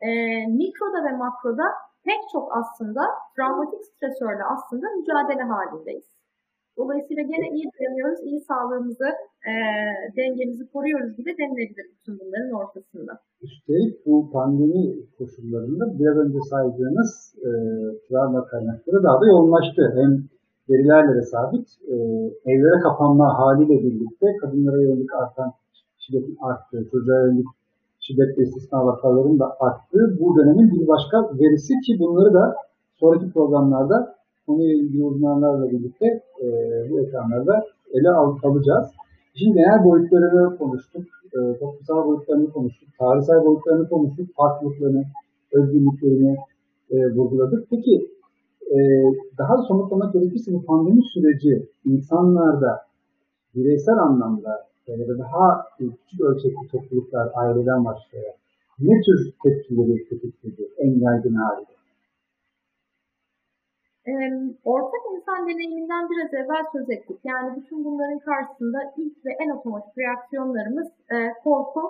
e, mikroda ve makroda pek çok aslında travmatik stresörle aslında mücadele halindeyiz. Dolayısıyla gene iyi dayanıyoruz, iyi sağlığımızı, e, dengemizi koruyoruz gibi denilebilir bütün bunların ortasında. Üstelik bu pandemi koşullarında biraz önce saydığınız e, travma kaynakları daha da yoğunlaştı. Hem verilerle de sabit. E, evlere kapanma haliyle birlikte kadınlara yönelik artan şiddetin arttığı, çocuğa yönelik şiddet ve istisna vakalarının da arttığı bu dönemin bir başka verisi ki bunları da sonraki programlarda konuyla ilgili uzmanlarla birlikte e, bu ekranlarda ele al, alacağız. Şimdi genel boyutlarını konuştuk, e, toplumsal boyutlarını konuştuk, tarihsel boyutlarını konuştuk, farklılıklarını, özgürlüklerini e, vurguladık. Peki e, daha somutlamak gerekirse bu pandemi süreci insanlarda bireysel anlamda ya da daha küçük ölçekli topluluklar, aileden başlayarak ne tür tepkileri tetikledi en yaygın haliyle? Ortak insan deneyiminden biraz evvel söz ettik. Yani bütün bunların karşısında ilk ve en otomatik reaksiyonlarımız e, korku,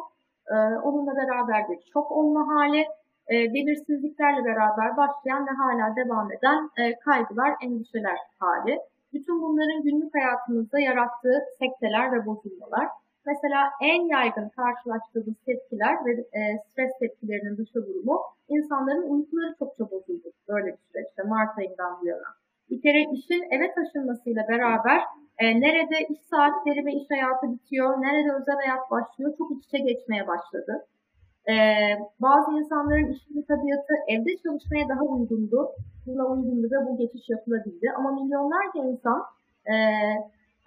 e, onunla beraber bir şok olma hali, e, belirsizliklerle beraber başlayan ve hala devam eden e, kaygılar, endişeler hali. bütün bunların günlük hayatımızda yarattığı sekteler ve bozulmalar. Mesela en yaygın karşılaştığımız tepkiler ve e, stres tepkilerinin dışa vurumu insanların uykuları çokça bozuldu böyle bir süreçte Mart ayından bu yana. Bir kere işin eve taşınmasıyla beraber e, nerede iş saatleri ve iş hayatı bitiyor, nerede özel hayat başlıyor çok iç içe geçmeye başladı. E, bazı insanların işin tabiatı evde çalışmaya daha uygundu. Buna uygundu ve bu geçiş yapılabildi. Ama milyonlarca insan e,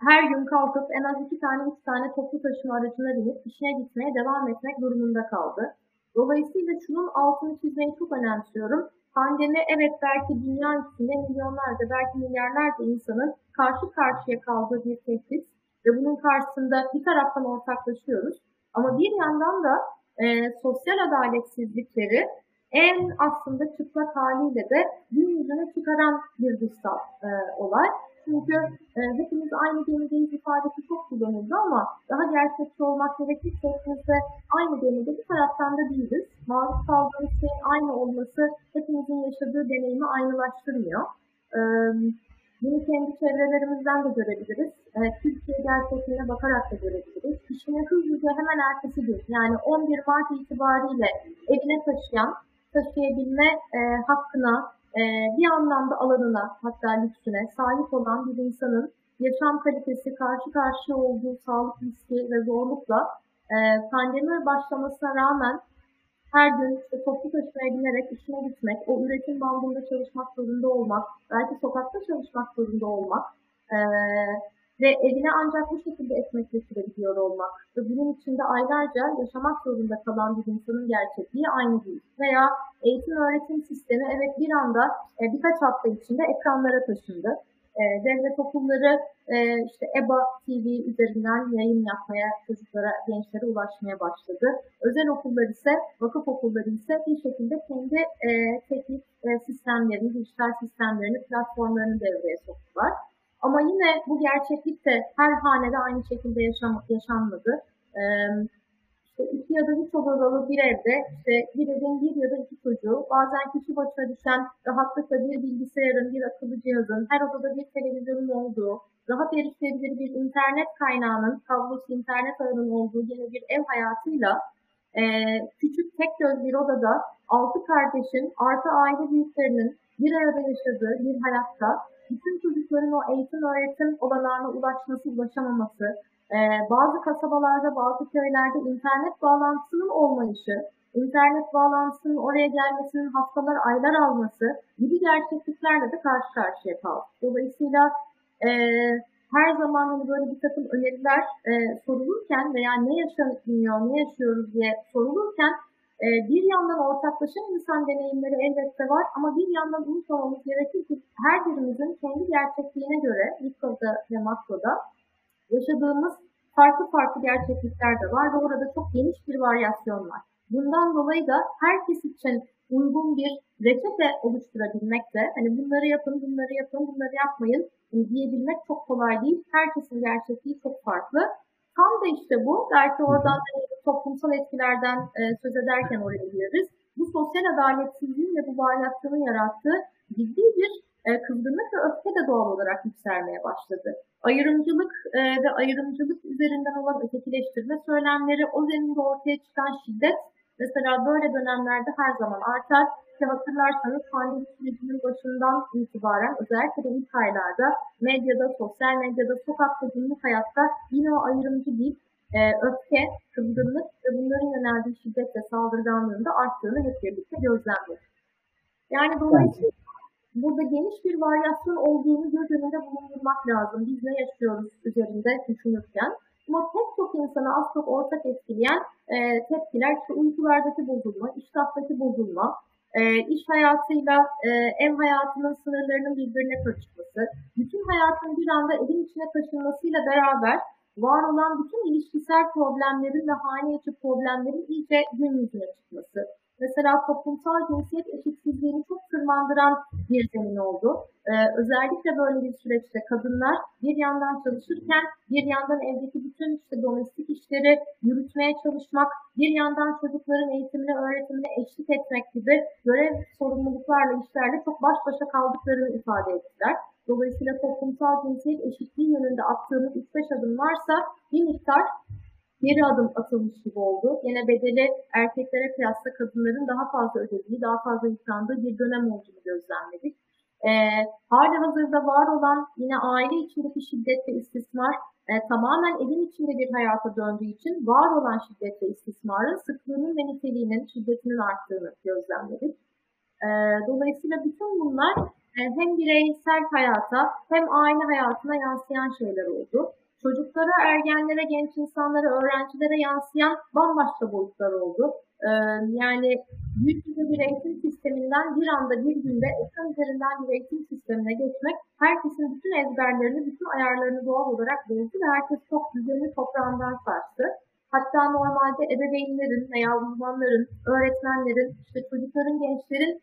her gün kalkıp en az iki tane, üç tane toplu taşıma aracına binip işine gitmeye devam etmek durumunda kaldı. Dolayısıyla şunun altını çizmeyi çok önemsiyorum. Pandemi evet belki dünya içinde milyonlarca, belki milyarlarca insanın karşı karşıya kaldığı bir tehdit ve bunun karşısında bir taraftan ortaklaşıyoruz. Ama bir yandan da e, sosyal adaletsizlikleri en aslında çıplak haliyle de gün yüzüne çıkaran bir dışsal e, olay. Çünkü e, hepimiz aynı gemideyiz ifadesi çok kullanıldı ama daha gerçekçi olmak gerekirse hepimiz de aynı gemide bir taraftan da değiliz. Maruz kaldığımız şeyin aynı olması hepimizin yaşadığı deneyimi aynılaştırmıyor. E, bunu kendi çevrelerimizden de görebiliriz. E, Türkiye gerçekliğine bakarak da görebiliriz. İşini hızlıca hemen ertesi gün yani 11 Mart itibariyle evine taşıyan, taşıyabilme e, hakkına, e, bir anlamda alanına hatta lüksüne sahip olan bir insanın yaşam kalitesi karşı karşıya olduğu sağlık riski ve zorlukla e, pandemi başlamasına rağmen her gün işte toplu taşımaya binerek işine gitmek, o üretim bandında çalışmak zorunda olmak, belki sokakta çalışmak zorunda olmak e, ve evine ancak bu şekilde ekmek getirebiliyor olmak ve bunun içinde aylarca yaşamak zorunda kalan bir insanın gerçekliği aynı değil. Veya eğitim öğretim sistemi evet bir anda e, birkaç hafta içinde ekranlara taşındı. E, devlet okulları e, işte EBA TV üzerinden yayın yapmaya, çocuklara, gençlere ulaşmaya başladı. Özel okullar ise, vakıf okulları ise bir şekilde kendi e, teknik e, sistemlerini, dijital sistemlerini, platformlarını devreye soktular. Ama yine bu gerçeklik de her hanede aynı şekilde yaşam, yaşanmadı. İki ya da üç odalı bir evde işte bir evin bir ya da iki çocuğu bazen kişi başına düşen rahatlıkla bir bilgisayarın, bir akıllı cihazın, her odada bir televizyonun olduğu, rahat erişilebilir bir internet kaynağının, kablosuz internet ağının olduğu yine bir ev hayatıyla e, küçük tek göz bir odada altı kardeşin artı aile büyüklerinin bir arada yaşadığı bir hayatta bütün çocukların o eğitim öğretim olanağına ulaşması, ulaşamaması, e, bazı kasabalarda, bazı köylerde internet bağlantısının olmayışı, internet bağlantısının oraya gelmesinin haftalar, aylar alması gibi gerçekliklerle de karşı karşıya kaldık. Dolayısıyla e, her zaman hani böyle bir takım öneriler e, sorulurken veya ne yaşanıyor, ne yaşıyoruz diye sorulurken e, bir yandan ortaklaşan insan deneyimleri elbette var ama bir yandan unutmamamız gerekir ki her birimizin kendi gerçekliğine göre mikroda ve makroda yaşadığımız farklı farklı gerçeklikler de var ve orada çok geniş bir varyasyon var. Bundan dolayı da herkes için uygun bir reçete oluşturabilmek de hani bunları yapın, bunları yapın, bunları yapmayın hani diyebilmek çok kolay değil. Herkesin gerçekliği çok farklı. Tam da işte bu. Belki oradan hani toplumsal etkilerden e, söz ederken oraya gireriz. Bu sosyal adaletsizliğin ve bu varyasyonun yarattığı ciddi bir e, kızgınlık ve öfke de doğal olarak yükselmeye başladı. Ayrımcılık e, ve ayrımcılık üzerinden olan ötekileştirme söylemleri, o zeminde ortaya çıkan şiddet mesela böyle dönemlerde her zaman artar. Ki hatırlarsanız pandemi sürecinin başından itibaren özellikle de ilk aylarda medyada, sosyal medyada, sokakta, günlük hayatta yine o ayrımcı bir e, öfke, kızgınlık ve bunların yöneldiği şiddet ve da arttığını hep birlikte gözlemledik. Yani dolayısıyla burada geniş bir varyasyon olduğunu göz önünde bulundurmak lazım. Biz ne yaşıyoruz üzerinde düşünürken. Ama pek çok insanı az çok ortak etkileyen e, tepkiler işte uykulardaki bozulma, iştahtaki bozulma, e, iş hayatıyla e, ev hayatının sınırlarının birbirine karışması, bütün hayatın bir anda evin içine taşınmasıyla beraber var olan bütün ilişkisel problemlerin ve hane içi problemlerin iyice gün yüzüne çıkması. Mesela toplumsal cinsiyet eşitsizliğini çok tırmandıran bir zemin oldu. Ee, özellikle böyle bir süreçte kadınlar bir yandan çalışırken bir yandan evdeki bütün işte domestik işleri yürütmeye çalışmak, bir yandan çocukların eğitimine, öğretimine eşlik etmek gibi görev sorumluluklarla işlerle çok baş başa kaldıklarını ifade ettiler. Dolayısıyla toplumsal cinsiyet eşitliği yönünde attığımız 3-5 adım varsa bir miktar geri adım atılmış gibi oldu. Yine bedeli erkeklere kıyasla kadınların daha fazla ödediği, daha fazla yıprandığı bir dönem olduğunu gözlemledik. E, hali hazırda var olan yine aile içindeki şiddet ve istismar e, tamamen evin içinde bir hayata döndüğü için var olan şiddet ve istismarın sıklığının ve niteliğinin, şiddetinin arttığını gözlemledik. E, dolayısıyla bütün bunlar e, hem bireysel hayata hem aile hayatına yansıyan şeyler oldu. Çocuklara, ergenlere, genç insanlara, öğrencilere yansıyan bambaşka boyutlar oldu. Ee, yani yüz yüze bir eğitim sisteminden bir anda bir günde ekran üzerinden bir eğitim sistemine geçmek herkesin bütün ezberlerini, bütün ayarlarını doğal olarak bozdu ve herkes çok düzeni toprağından sarstı. Hatta normalde ebeveynlerin veya uzmanların, öğretmenlerin, işte çocukların, gençlerin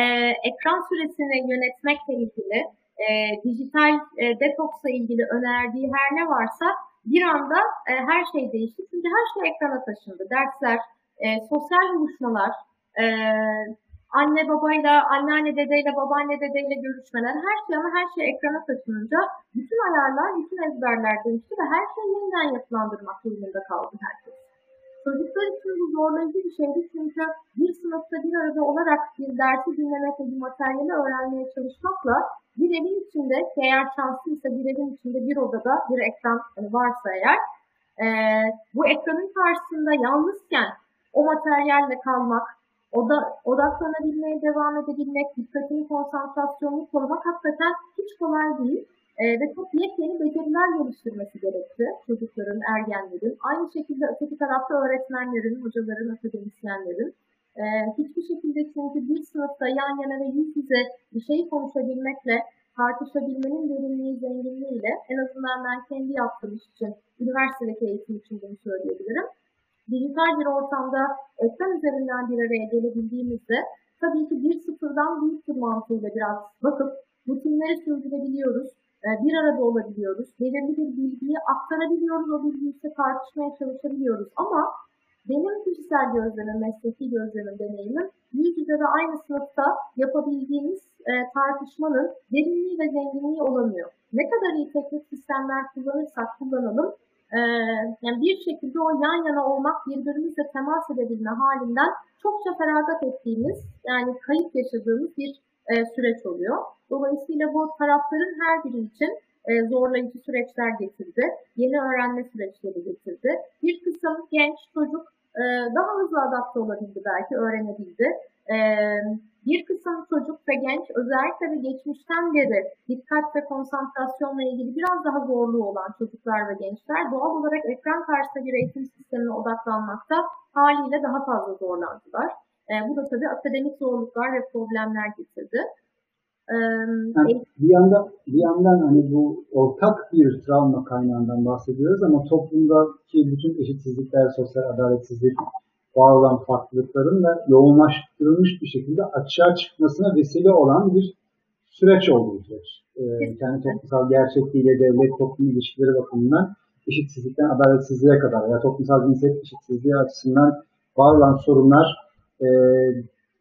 e, ekran süresini yönetmekle ilgili, e, dijital e, detoksla ilgili önerdiği her ne varsa bir anda e, her şey değişti. Çünkü her şey ekrana taşındı. Dersler, e, sosyal buluşmalar, e, anne babayla, anneanne dedeyle, babaanne dedeyle görüşmeler, her şey ama her şey ekrana taşınınca bütün ayarlar, bütün ezberler değişti ve her şey yeniden yapılandırmak durumunda kaldı herkes. Çocuklar için bu zorlayıcı bir şeydi çünkü bir sınıfta bir arada olarak bir dersi dinlemek ve bir materyali öğrenmeye çalışmakla bir evin içinde eğer şanslıysa bir evin içinde bir odada bir ekran varsa eğer e, bu ekranın karşısında yalnızken o materyalle kalmak, oda, odaklanabilmeye devam edebilmek, dikkatini, konsantrasyonunu korumak hakikaten hiç kolay değil. E, ve çok yepyeni beceriler geliştirmesi gerekti çocukların, ergenlerin. Aynı şekilde öteki tarafta öğretmenlerin, hocaların, akademisyenlerin. E, hiçbir şekilde çünkü bir sınıfta yan yana ve yüz yüze bir şey konuşabilmekle, tartışabilmenin derinliği, zenginliğiyle en azından ben kendi yaptığım iş için, üniversitedeki eğitim için bunu söyleyebilirim. Dijital bir ortamda ekran üzerinden bir araya gelebildiğimizde tabii ki bir sıfırdan büyüktür mantığıyla biraz bakıp rutinleri sürdürebiliyoruz bir arada olabiliyoruz. Belirli bir bilgiyi aktarabiliyoruz. O bilgiyi ise tartışmaya çalışabiliyoruz. Ama benim kişisel gözlemim, mesleki gözlemim, deneyimim yüz yüze de aynı sınıfta yapabildiğimiz e, tartışmanın derinliği ve zenginliği olamıyor. Ne kadar iyi teknik sistemler kullanırsak kullanalım, e, yani bir şekilde o yan yana olmak, birbirimizle temas edebilme halinden çokça feragat ettiğimiz, yani kayıp yaşadığımız bir e, süreç oluyor. Dolayısıyla bu tarafların her biri için e, zorlayıcı süreçler getirdi. Yeni öğrenme süreçleri getirdi. Bir kısım genç çocuk e, daha hızlı adapte olabildi belki, öğrenebildi. E, bir kısım çocuk ve genç özellikle de geçmişten beri dikkat ve konsantrasyonla ilgili biraz daha zorluğu olan çocuklar ve gençler doğal olarak ekran karşısında bir eğitim sistemine odaklanmakta haliyle daha fazla zorlandılar. E, bu da tabii akademik zorluklar ve problemler getirdi. Yani bir yandan bir yandan hani bu ortak bir travma kaynağından bahsediyoruz ama toplumdaki bütün eşitsizlikler, sosyal adaletsizlik, var olan farklılıkların da yoğunlaştırılmış bir şekilde açığa çıkmasına vesile olan bir süreç oldu süreç. Ee, kendi toplumsal gerçekliğiyle devlet toplum ilişkileri bakımından eşitsizlikten adaletsizliğe kadar ya toplumsal cinsiyet eşitsizliği açısından var olan sorunlar e,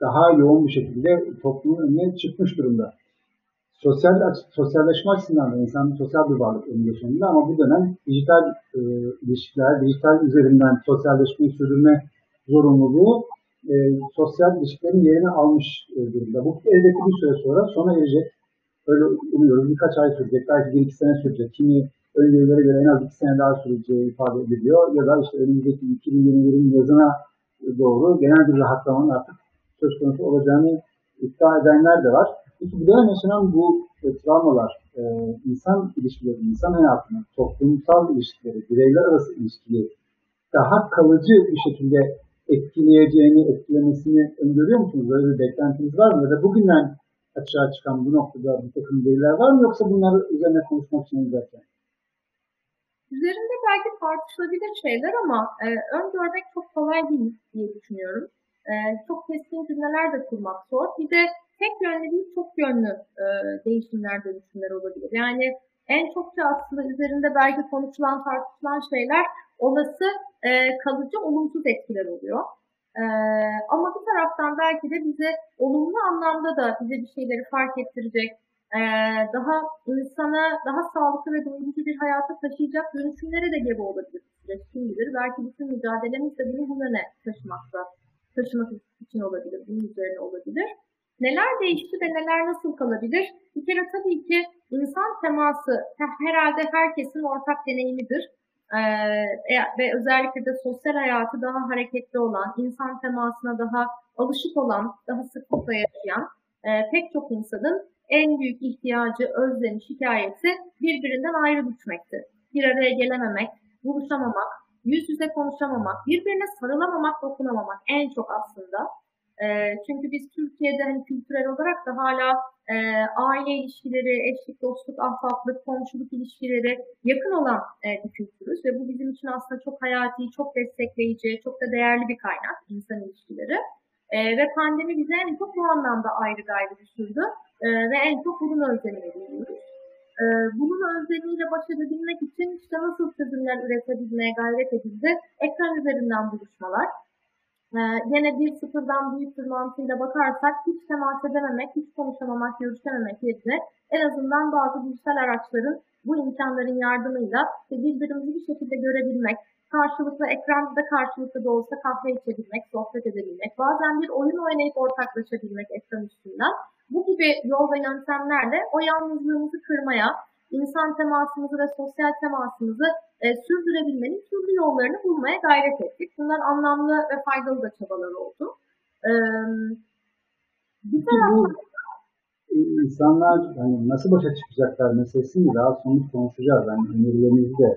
daha yoğun bir şekilde toplumun önüne çıkmış durumda. Sosyal sosyalleşme açısından da insan sosyal bir varlık önünde sonunda ama bu dönem dijital e, ilişkiler, dijital üzerinden sosyalleşmeyi sürdürme zorunluluğu e, sosyal ilişkilerin yerini almış e, durumda. Bu elbette bir süre sonra sona erecek. Öyle umuyoruz. Birkaç ay sürecek. Belki bir iki sene sürecek. Kimi öngörülere göre en az iki sene daha süreceği ifade ediliyor. Ya da işte önümüzdeki 2021'in yazına doğru genel bir rahatlamanın artık söz konusu olacağını iddia edenler de var. Peki bir dönem yaşanan bu e, travmalar e, insan ilişkileri, insan hayatını, toplumsal ilişkileri, bireyler arası ilişkiyi daha kalıcı bir şekilde etkileyeceğini, etkilemesini öngörüyor musunuz? Böyle bir beklentiniz var mı? Ya da bugünden açığa çıkan bu noktada bir takım veriler var mı? Yoksa bunları üzerine konuşmak için izlerken? Üzerinde belki tartışılabilir şeyler ama e, öngörmek çok kolay değil diye düşünüyorum. E, çok keskin cümleler de kurmak zor. Bir de tek yönlü değil çok yönlü e, değişimler, dönüşümler olabilir. Yani en çokça aslında üzerinde belki konuşulan, tartışılan şeyler olası e, kalıcı olumsuz etkiler oluyor. E, ama bir taraftan belki de bize olumlu anlamda da bize bir şeyleri fark ettirecek, e, daha insana daha sağlıklı ve doyurucu bir hayata taşıyacak dönüşümlere de gebe olabilir süreç kim bilir. Belki bütün mücadelemiz de bunu bu yöne taşımakta, taşımak için olabilir, bunun üzerine olabilir. Neler değişti ve neler nasıl kalabilir? Bir kere tabii ki insan teması herhalde herkesin ortak deneyimidir. Ee, ve özellikle de sosyal hayatı daha hareketli olan, insan temasına daha alışık olan, daha sıklıkla yaşayan e, pek çok insanın en büyük ihtiyacı, özlemi, şikayeti birbirinden ayrı düşmektir. Bir araya gelememek, buluşamamak, yüz yüze konuşamamak, birbirine sarılamamak, dokunamamak en çok aslında. E, çünkü biz Türkiye'de hani kültürel olarak da hala e, aile ilişkileri, eşlik, dostluk, ahbaplık, komşuluk ilişkileri yakın olan e, bir kültürüz ve bu bizim için aslında çok hayati, çok destekleyici, çok da değerli bir kaynak insan ilişkileri. E, ve pandemi bize en çok bu anlamda ayrı gayrı düşürdü e, ve en çok bunun özlemini duyuyoruz. E, bunun özlemiyle baş edebilmek için işte nasıl çözümler üretebilmeye gayret edildi? Ekran üzerinden buluşmalar. Ee, yine bir sıfırdan büyüktür mantığıyla bakarsak hiç temas edememek, hiç konuşamamak, görüşememek yerine en azından bazı dijital araçların bu imkanların yardımıyla birbirimizi bir şekilde görebilmek, karşılıklı ekranda karşılıklı da olsa kahve içebilmek, sohbet edebilmek, bazen bir oyun oynayıp ortaklaşabilmek ekran üstünden. Bu gibi yol ve yöntemlerle o yalnızlığımızı kırmaya, insan temasımızı ve sosyal temasımızı e, sürdürebilmenin türlü yollarını bulmaya gayret ettik. Bunlar anlamlı ve faydalı da çabalar oldu. E, bir taraftan insanlar hani nasıl başa çıkacaklar meselesini daha sonra konuşacağız. Yani önerilerimizi de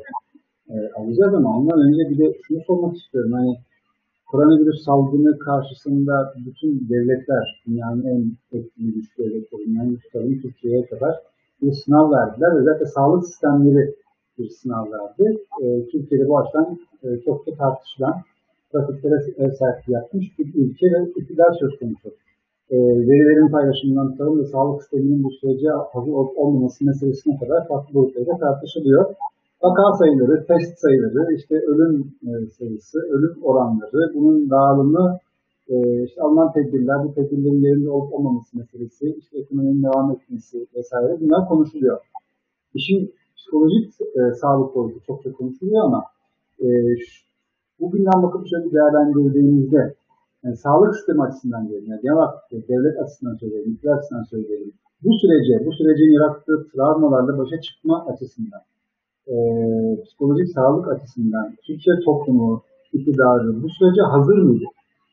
e, alacağız ama ondan önce bir de şunu sormak istiyorum. Hani koronavirüs salgını karşısında bütün devletler, dünyanın en etkili güçlü devletlerinden tutalım Türkiye'ye kadar bir sınav verdiler. Özellikle sağlık sistemleri bir sınav verdi. E, Türkiye'de bu açıdan e, çok da tartışılan, pratiklere ev sahipliği yapmış bir ülke ve iktidar söz konusu. E, verilerin paylaşımından tutalım ve sağlık sisteminin bu sürece hazır olmaması meselesine kadar farklı boyutlarda tartışılıyor. Vaka sayıları, test sayıları, işte ölüm e, sayısı, ölüm oranları, bunun dağılımı, e, işte alınan tedbirler, bu tedbirlerin yerinde olup olmaması meselesi, işte ekonominin devam etmesi vesaire bunlar konuşuluyor. İşin psikolojik e, sağlık boyutu çok çok konuşuluyor ama e, şu, bugünden bakıp şöyle değerlendirdiğimizde yani sağlık sistemi açısından diyelim, yani genel devlet açısından söyleyelim, ülke açısından söyleyelim. Bu sürece, bu sürecin yarattığı travmalarla başa çıkma açısından, e, psikolojik sağlık açısından Türkiye toplumu, iktidarı bu sürece hazır mıydı?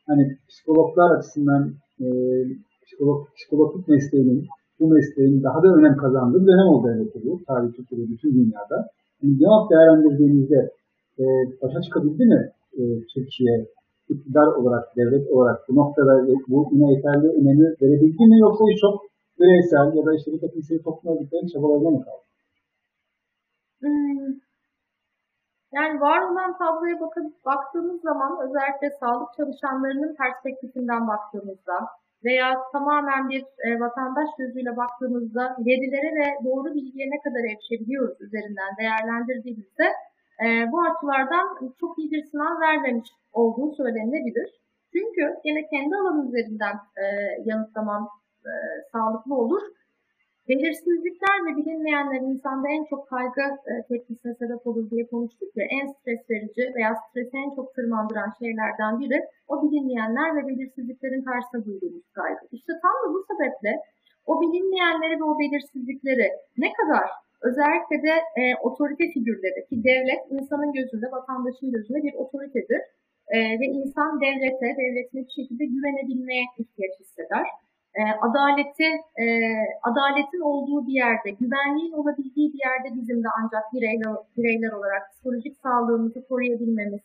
Hani psikologlar açısından e, psikolog, psikologik mesleğinin bu mesleğin daha da önem kazandığı dönem oldu elbette bu. Tarih Türkiye'de, bütün dünyada. Yani cevap değerlendirdiğimizde e, başa çıkabildi mi e, Türkiye iktidar olarak, devlet olarak bu noktada bu yine yeterli önemi verebildi mi yoksa çok bireysel ya da işte bir takım sivil toplum örgütlerinin çabalarına mı kaldı? Hmm. Yani var olan tabloya bakıp baktığımız zaman özellikle sağlık çalışanlarının perspektifinden baktığımızda veya tamamen bir e, vatandaş gözüyle baktığımızda verilere ve doğru bilgiye ne kadar erişebiliyoruz üzerinden değerlendirdiğimizde e, bu açılardan çok iyi bir sınav vermemiş olduğu söylenilebilir. Çünkü yine kendi alanım üzerinden e, yanıtlamam e, sağlıklı olur. Belirsizlikler ve bilinmeyenler insanda en çok kaygı e, tepkisine sebep olur diye konuştuk ya en stres verici veya stresi en çok tırmandıran şeylerden biri o bilinmeyenler ve belirsizliklerin karşısında duyduğumuz kaygı. İşte tam da bu sebeple o bilinmeyenleri ve o belirsizlikleri ne kadar özellikle de e, otorite figürleri ki devlet insanın gözünde, vatandaşın gözünde bir otoritedir. E, ve insan devlete, devletine bir şekilde güvenebilmeye ihtiyaç hisseder e, adaleti, e, adaletin olduğu bir yerde, güvenliğin olabildiği bir yerde bizim de ancak bireyler, bireyler olarak psikolojik sağlığımızı koruyabilmemiz,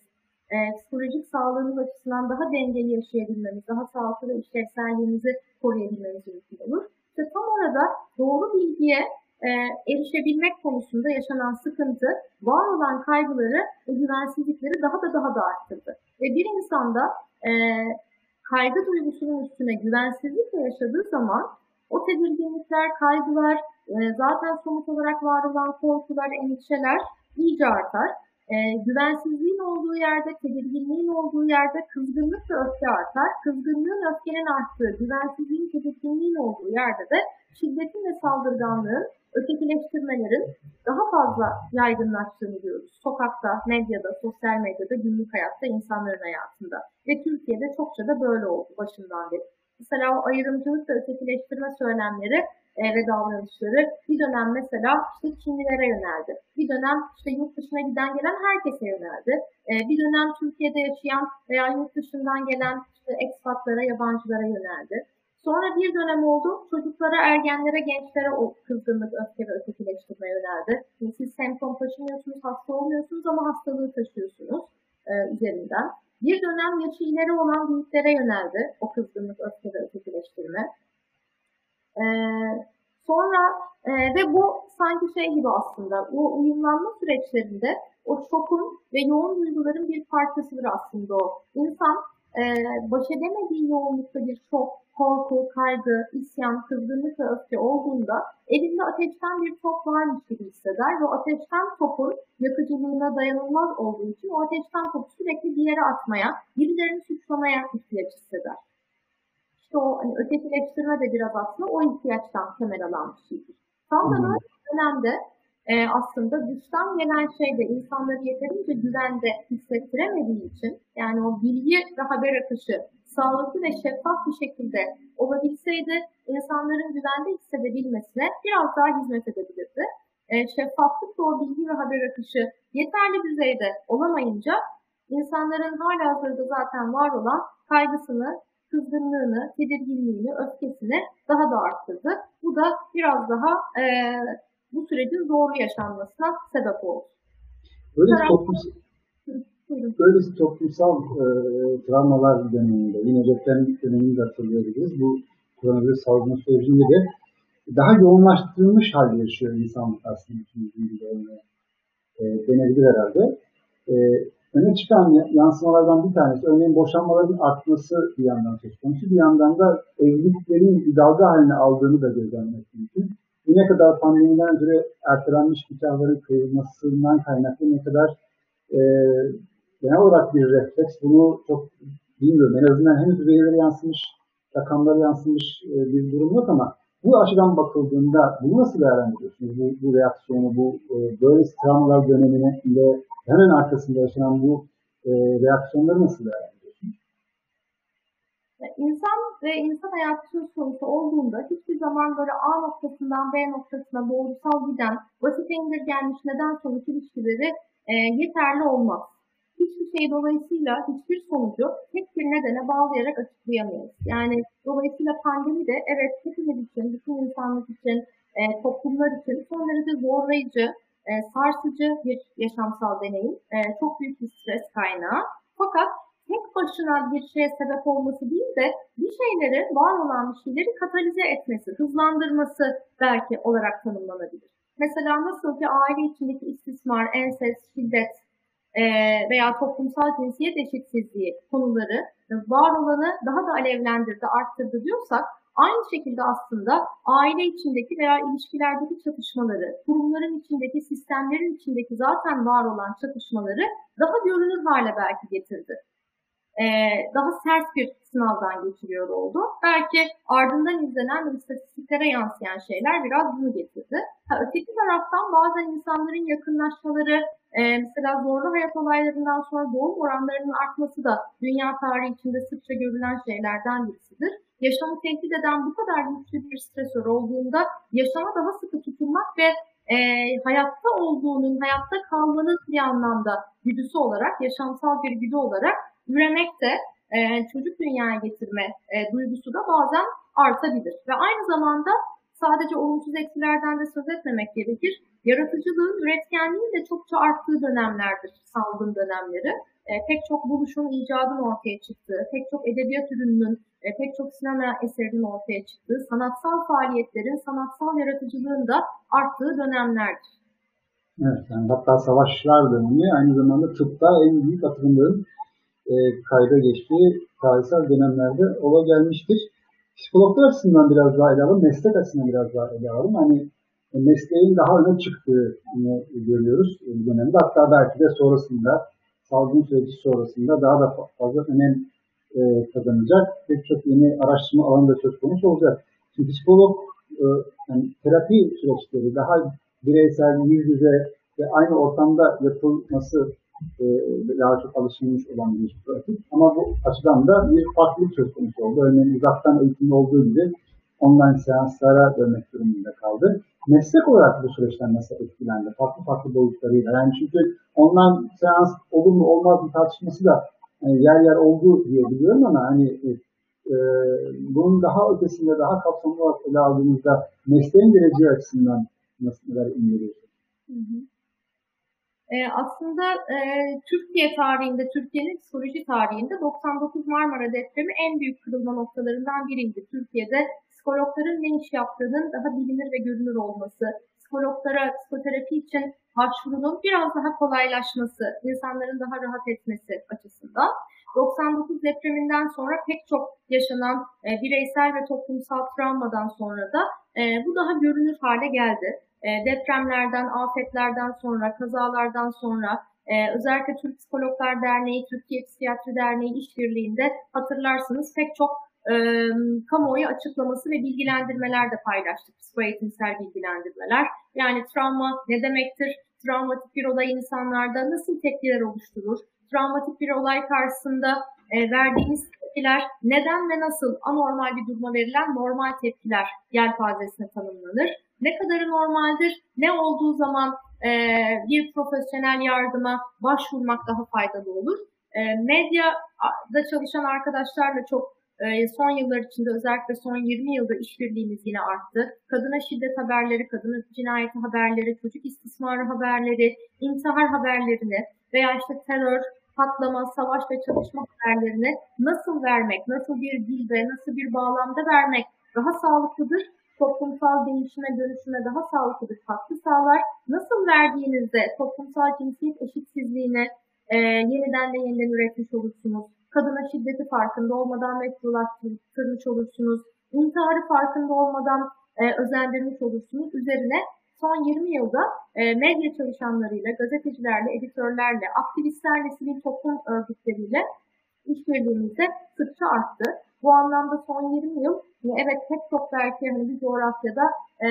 e, psikolojik sağlığımız açısından daha dengeli yaşayabilmemiz, daha sağlıklı ve işlevselliğimizi koruyabilmemiz mümkün olur. İşte tam orada doğru bilgiye e, erişebilmek konusunda yaşanan sıkıntı, var olan kaygıları ve güvensizlikleri daha da daha da arttırdı. Ve bir insanda e, kaygı duygusunun üstüne güvensizlikle yaşadığı zaman o tedirginlikler, kaygılar, e, zaten somut olarak var olan korkular, endişeler iyice artar. E, güvensizliğin olduğu yerde, tedirginliğin olduğu yerde kızgınlık ve öfke artar. Kızgınlığın, öfkenin arttığı, güvensizliğin, tedirginliğin olduğu yerde de şiddetin ve saldırganlığın, ötekileştirmelerin daha fazla yaygınlaştığını görüyoruz. Sokakta, medyada, sosyal medyada, günlük hayatta, insanların hayatında. Ve Türkiye'de çokça da böyle oldu başından beri. Mesela o ayrımcılık ve ötekileştirme söylemleri e, ve davranışları bir dönem mesela işte Çinlilere yöneldi. Bir dönem işte yurt dışına giden gelen herkese yöneldi. E, bir dönem Türkiye'de yaşayan veya yurt dışından gelen işte ekspatlara, yabancılara yöneldi. Sonra bir dönem oldu çocuklara, ergenlere, gençlere o kızgınlık, öfke ve ötekileştirme yöneldi. Yani siz semptom taşımıyorsunuz, hasta olmuyorsunuz ama hastalığı taşıyorsunuz e, üzerinden. Bir dönem yaşı ileri olan büyüklere yöneldi o kızgınlık, öfke ve ötekileştirme. Ee, sonra e, ve bu sanki şey gibi aslında o uyumlanma süreçlerinde o şokun ve yoğun duyguların bir parçasıdır aslında o. İnsan e, baş edemediği yoğunlukta bir şok, korku, kaygı, isyan, kızgınlık ve öfke olduğunda elinde ateşten bir top varmış gibi hisseder ve ateşten topun yakıcılığına dayanılmaz olduğu için o ateşten topu sürekli bir yere atmaya, birilerini suçlamaya ihtiyaç hisseder. İşte o hani ötekileştirme de biraz aslında o ihtiyaçtan temel alan bir şeydir. Bir dönemde e, aslında dıştan gelen şey de insanları yeterince güvende hissettiremediği için yani o bilgi ve haber akışı sağlıklı ve şeffaf bir şekilde olabilseydi insanların güvende hissedebilmesine biraz daha hizmet edebilirdi. E, şeffaflık o bilgi ve haber akışı yeterli düzeyde olamayınca insanların hala hazırda zaten var olan kaygısını, kızgınlığını, tedirginliğini, öfkesini daha da arttırdı. Bu da biraz daha e, bu sürecin zorlu yaşanmasına sebep oldu. Böyle toplumsal, böylesi toplumsal e, travmalar döneminde, yine deprem dönemini de hatırlayabiliriz. Bu koronavirüs salgını sürecinde de daha yoğunlaştırılmış halde yaşıyor insanlık aslında. Gibi e, denebilir herhalde. E, öne çıkan yansımalardan bir tanesi, örneğin boşanmaların artması bir yandan söz konusu, bir yandan da evliliklerin bir dalga haline aldığını da gözlemlemek mümkün. Ne kadar pandemiden önce ertelenmiş nikahların kıyılmasından kaynaklı ne kadar e, genel olarak bir refleks. Bunu çok bilmiyorum. En azından henüz verilere yansımış, rakamlara yansımış e, bir durum yok ama bu açıdan bakıldığında bunu nasıl değerlendiriyorsunuz? Bu, bu reaksiyonu, bu e, böyle travmalar döneminde hemen arkasında yaşanan bu e, reaksiyonları nasıl değerlendiriyorsunuz? İnsan ve insan hayatı söz konusu olduğunda hiçbir zaman böyle A noktasından B noktasına doğrusal giden, basite indirgenmiş neden sonuç ilişkileri e, yeterli olmaz hiçbir şey dolayısıyla hiçbir sonucu tek bir nedene bağlayarak açıklayamayız. Yani dolayısıyla pandemi de evet hepimiz için, bütün insanlık için, e, toplumlar için son derece zorlayıcı, e, sarsıcı bir yaşamsal deneyim. E, çok büyük bir stres kaynağı. Fakat tek başına bir şeye sebep olması değil de bir şeyleri, var olan bir şeyleri katalize etmesi, hızlandırması belki olarak tanımlanabilir. Mesela nasıl ki aile içindeki istismar, ensest, şiddet, e, veya toplumsal cinsiyet eşitsizliği konuları var olanı daha da alevlendirdi, arttırdı diyorsak aynı şekilde aslında aile içindeki veya ilişkilerdeki çatışmaları, kurumların içindeki, sistemlerin içindeki zaten var olan çatışmaları daha görünür hale belki getirdi. Ee, daha sert bir sınavdan geçiriyor oldu. Belki ardından izlenen ve istatistiklere yansıyan şeyler biraz bunu getirdi. Ha, öteki taraftan bazen insanların yakınlaşmaları, e, mesela zorlu hayat olaylarından sonra doğum oranlarının artması da dünya tarihi içinde sıkça görülen şeylerden birisidir. Yaşamı tehdit eden bu kadar güçlü bir stresör olduğunda yaşama daha sıkı tutunmak ve e, hayatta olduğunun, hayatta kalmanın bir anlamda güdüsü olarak, yaşamsal bir güdü olarak üremek de e, çocuk dünyaya getirme e, duygusu da bazen artabilir. Ve aynı zamanda sadece olumsuz etkilerden de söz etmemek gerekir. Yaratıcılığın, üretkenliğin de çokça arttığı dönemlerdir salgın dönemleri. E, pek çok buluşun, icadın ortaya çıktığı, pek çok edebiyat ürününün, e, pek çok sinema eserinin ortaya çıktığı, sanatsal faaliyetlerin, sanatsal yaratıcılığın da arttığı dönemlerdir. Evet, yani hatta savaşlar dönemi aynı zamanda tıpta en büyük atılımların e, kayda geçtiği tarihsel dönemlerde ola gelmiştir. Psikologlar açısından biraz daha ele alalım, meslek açısından biraz daha ele alalım. Hani e, mesleğin daha öne çıktığını görüyoruz bu dönemde. Hatta belki de sonrasında, salgın süreci sonrasında daha da fazla önem e, kazanacak. Pek çok yeni araştırma alanı da söz konusu olacak. Şimdi psikolog e, yani terapi süreçleri daha bireysel, yüz yüze ve aynı ortamda yapılması e, daha çok alışılmış olan bir pratik. Ama bu açıdan da bir farklılık söz konusu oldu. Örneğin uzaktan eğitimde olduğu gibi online seanslara dönmek durumunda kaldı. Meslek olarak bu süreçten nasıl etkilendi? Farklı farklı boyutlarıyla. Yani çünkü online seans olur mu olmaz mı tartışması da yani yer yer oldu diye biliyorum ama hani e, e, bunun daha ötesinde, daha kapsamlı olarak ele aldığımızda mesleğin geleceği açısından nasıl neler inceliyorsunuz? E, aslında e, Türkiye tarihinde, Türkiye'nin psikoloji tarihinde 99 Marmara depremi en büyük kırılma noktalarından biriydi. Türkiye'de psikologların ne iş yaptığının daha bilinir ve görünür olması, psikologlara psikoterapi için başvurunun biraz daha kolaylaşması, insanların daha rahat etmesi açısından. 99 depreminden sonra pek çok yaşanan e, bireysel ve toplumsal travmadan sonra da e, bu daha görünür hale geldi. E, depremlerden, afetlerden sonra, kazalardan sonra e, özellikle Türk Psikologlar Derneği, Türkiye Psikiyatri Derneği işbirliğinde hatırlarsınız pek çok e, kamuoyu açıklaması ve bilgilendirmeler de paylaştık. Psikoeğitimsel bilgilendirmeler. Yani travma ne demektir? Travmatik bir olay insanlarda nasıl tepkiler oluşturur? Travmatik bir olay karşısında e, verdiğimiz tepkiler neden ve nasıl anormal bir duruma verilen normal tepkiler yelpazesine tanımlanır? Ne kadarı normaldir? Ne olduğu zaman e, bir profesyonel yardıma başvurmak daha faydalı olur? E, medyada çalışan arkadaşlarla çok ee, son yıllar içinde özellikle son 20 yılda işbirliğimiz yine arttı. Kadına şiddet haberleri, kadına cinayeti haberleri, çocuk istismarı haberleri, intihar haberlerini veya işte terör, patlama, savaş ve çalışma haberlerini nasıl vermek, nasıl bir dilde, nasıl bir bağlamda vermek daha sağlıklıdır toplumsal değişime, dönüşüme daha sağlıklı bir katkı sağlar. Nasıl verdiğinizde toplumsal cinsiyet eşitsizliğine e, yeniden de yeniden üretmiş olursunuz kadına şiddeti farkında olmadan meşrulaştırmış olursunuz. İntiharı farkında olmadan e, özendirmiş olursunuz. Üzerine son 20 yılda e, medya çalışanlarıyla, gazetecilerle, editörlerle, aktivistlerle, sivil toplum örgütleriyle işbirliğimizde sıkça arttı. Bu anlamda son 20 yıl evet pek çok belki hani bir coğrafyada e,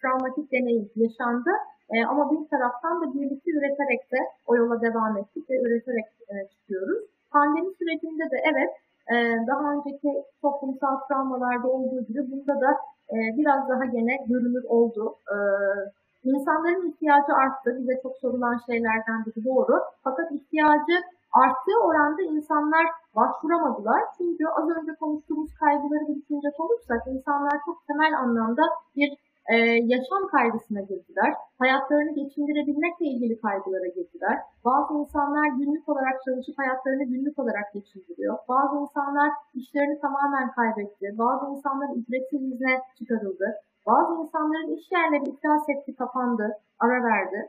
travmatik deneyim yaşandı. E, ama bir taraftan da birlikte üreterek de o yola devam ettik ve üreterek e, çıkıyoruz. Pandemi sürecinde de evet e, daha önceki toplumsal travmalarda olduğu gibi bunda da e, biraz daha gene görünür oldu. E, insanların ihtiyacı arttı. Bize çok sorulan şeylerden biri doğru. Fakat ihtiyacı arttığı oranda insanlar başvuramadılar. Çünkü az önce konuştuğumuz kaygıları bir düşünecek olursak insanlar çok temel anlamda bir e, yaşam kaygısına girdiler. Hayatlarını geçindirebilmekle ilgili kaygılara girdiler. Bazı insanlar günlük olarak çalışıp hayatlarını günlük olarak geçindiriyor. Bazı insanlar işlerini tamamen kaybetti. Bazı insanlar ücretsiz izne çıkarıldı. Bazı insanların iş yerleri iflas etti, kapandı, ara verdi.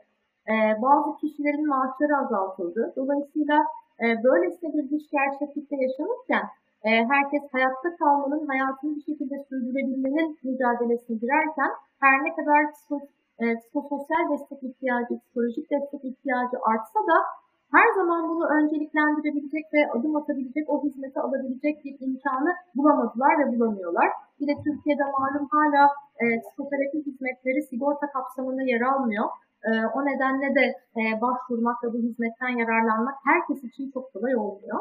Ee, bazı kişilerin maaşları azaltıldı. Dolayısıyla e, böylesine bir dış gerçeklikte yaşanırken e, herkes hayatta kalmanın, hayatını bir şekilde sürdürebilmenin mücadelesine girerken her ne kadar e, psikososyal destek ihtiyacı, psikolojik destek ihtiyacı artsa da her zaman bunu önceliklendirebilecek ve adım atabilecek, o hizmeti alabilecek bir imkanı bulamadılar ve bulamıyorlar. Bir de Türkiye'de malum hala e, psikoterapi hizmetleri sigorta kapsamında yer almıyor. E, o nedenle de e, başvurmak ve bu hizmetten yararlanmak herkes için çok kolay olmuyor.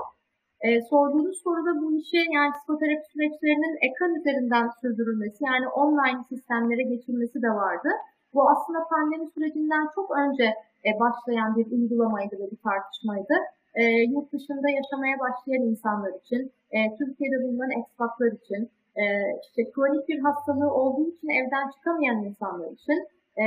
E, sorduğunuz soruda bu işe yani psikoterapi süreçlerinin ekran üzerinden sürdürülmesi yani online sistemlere geçilmesi de vardı. Bu aslında pandemi sürecinden çok önce e, başlayan bir uygulamaydı ve bir tartışmaydı. E, yurt dışında yaşamaya başlayan insanlar için, Türkiye'de bulunan ekspatlar için, işte kronik bir hastalığı olduğu için evden çıkamayan insanlar için e,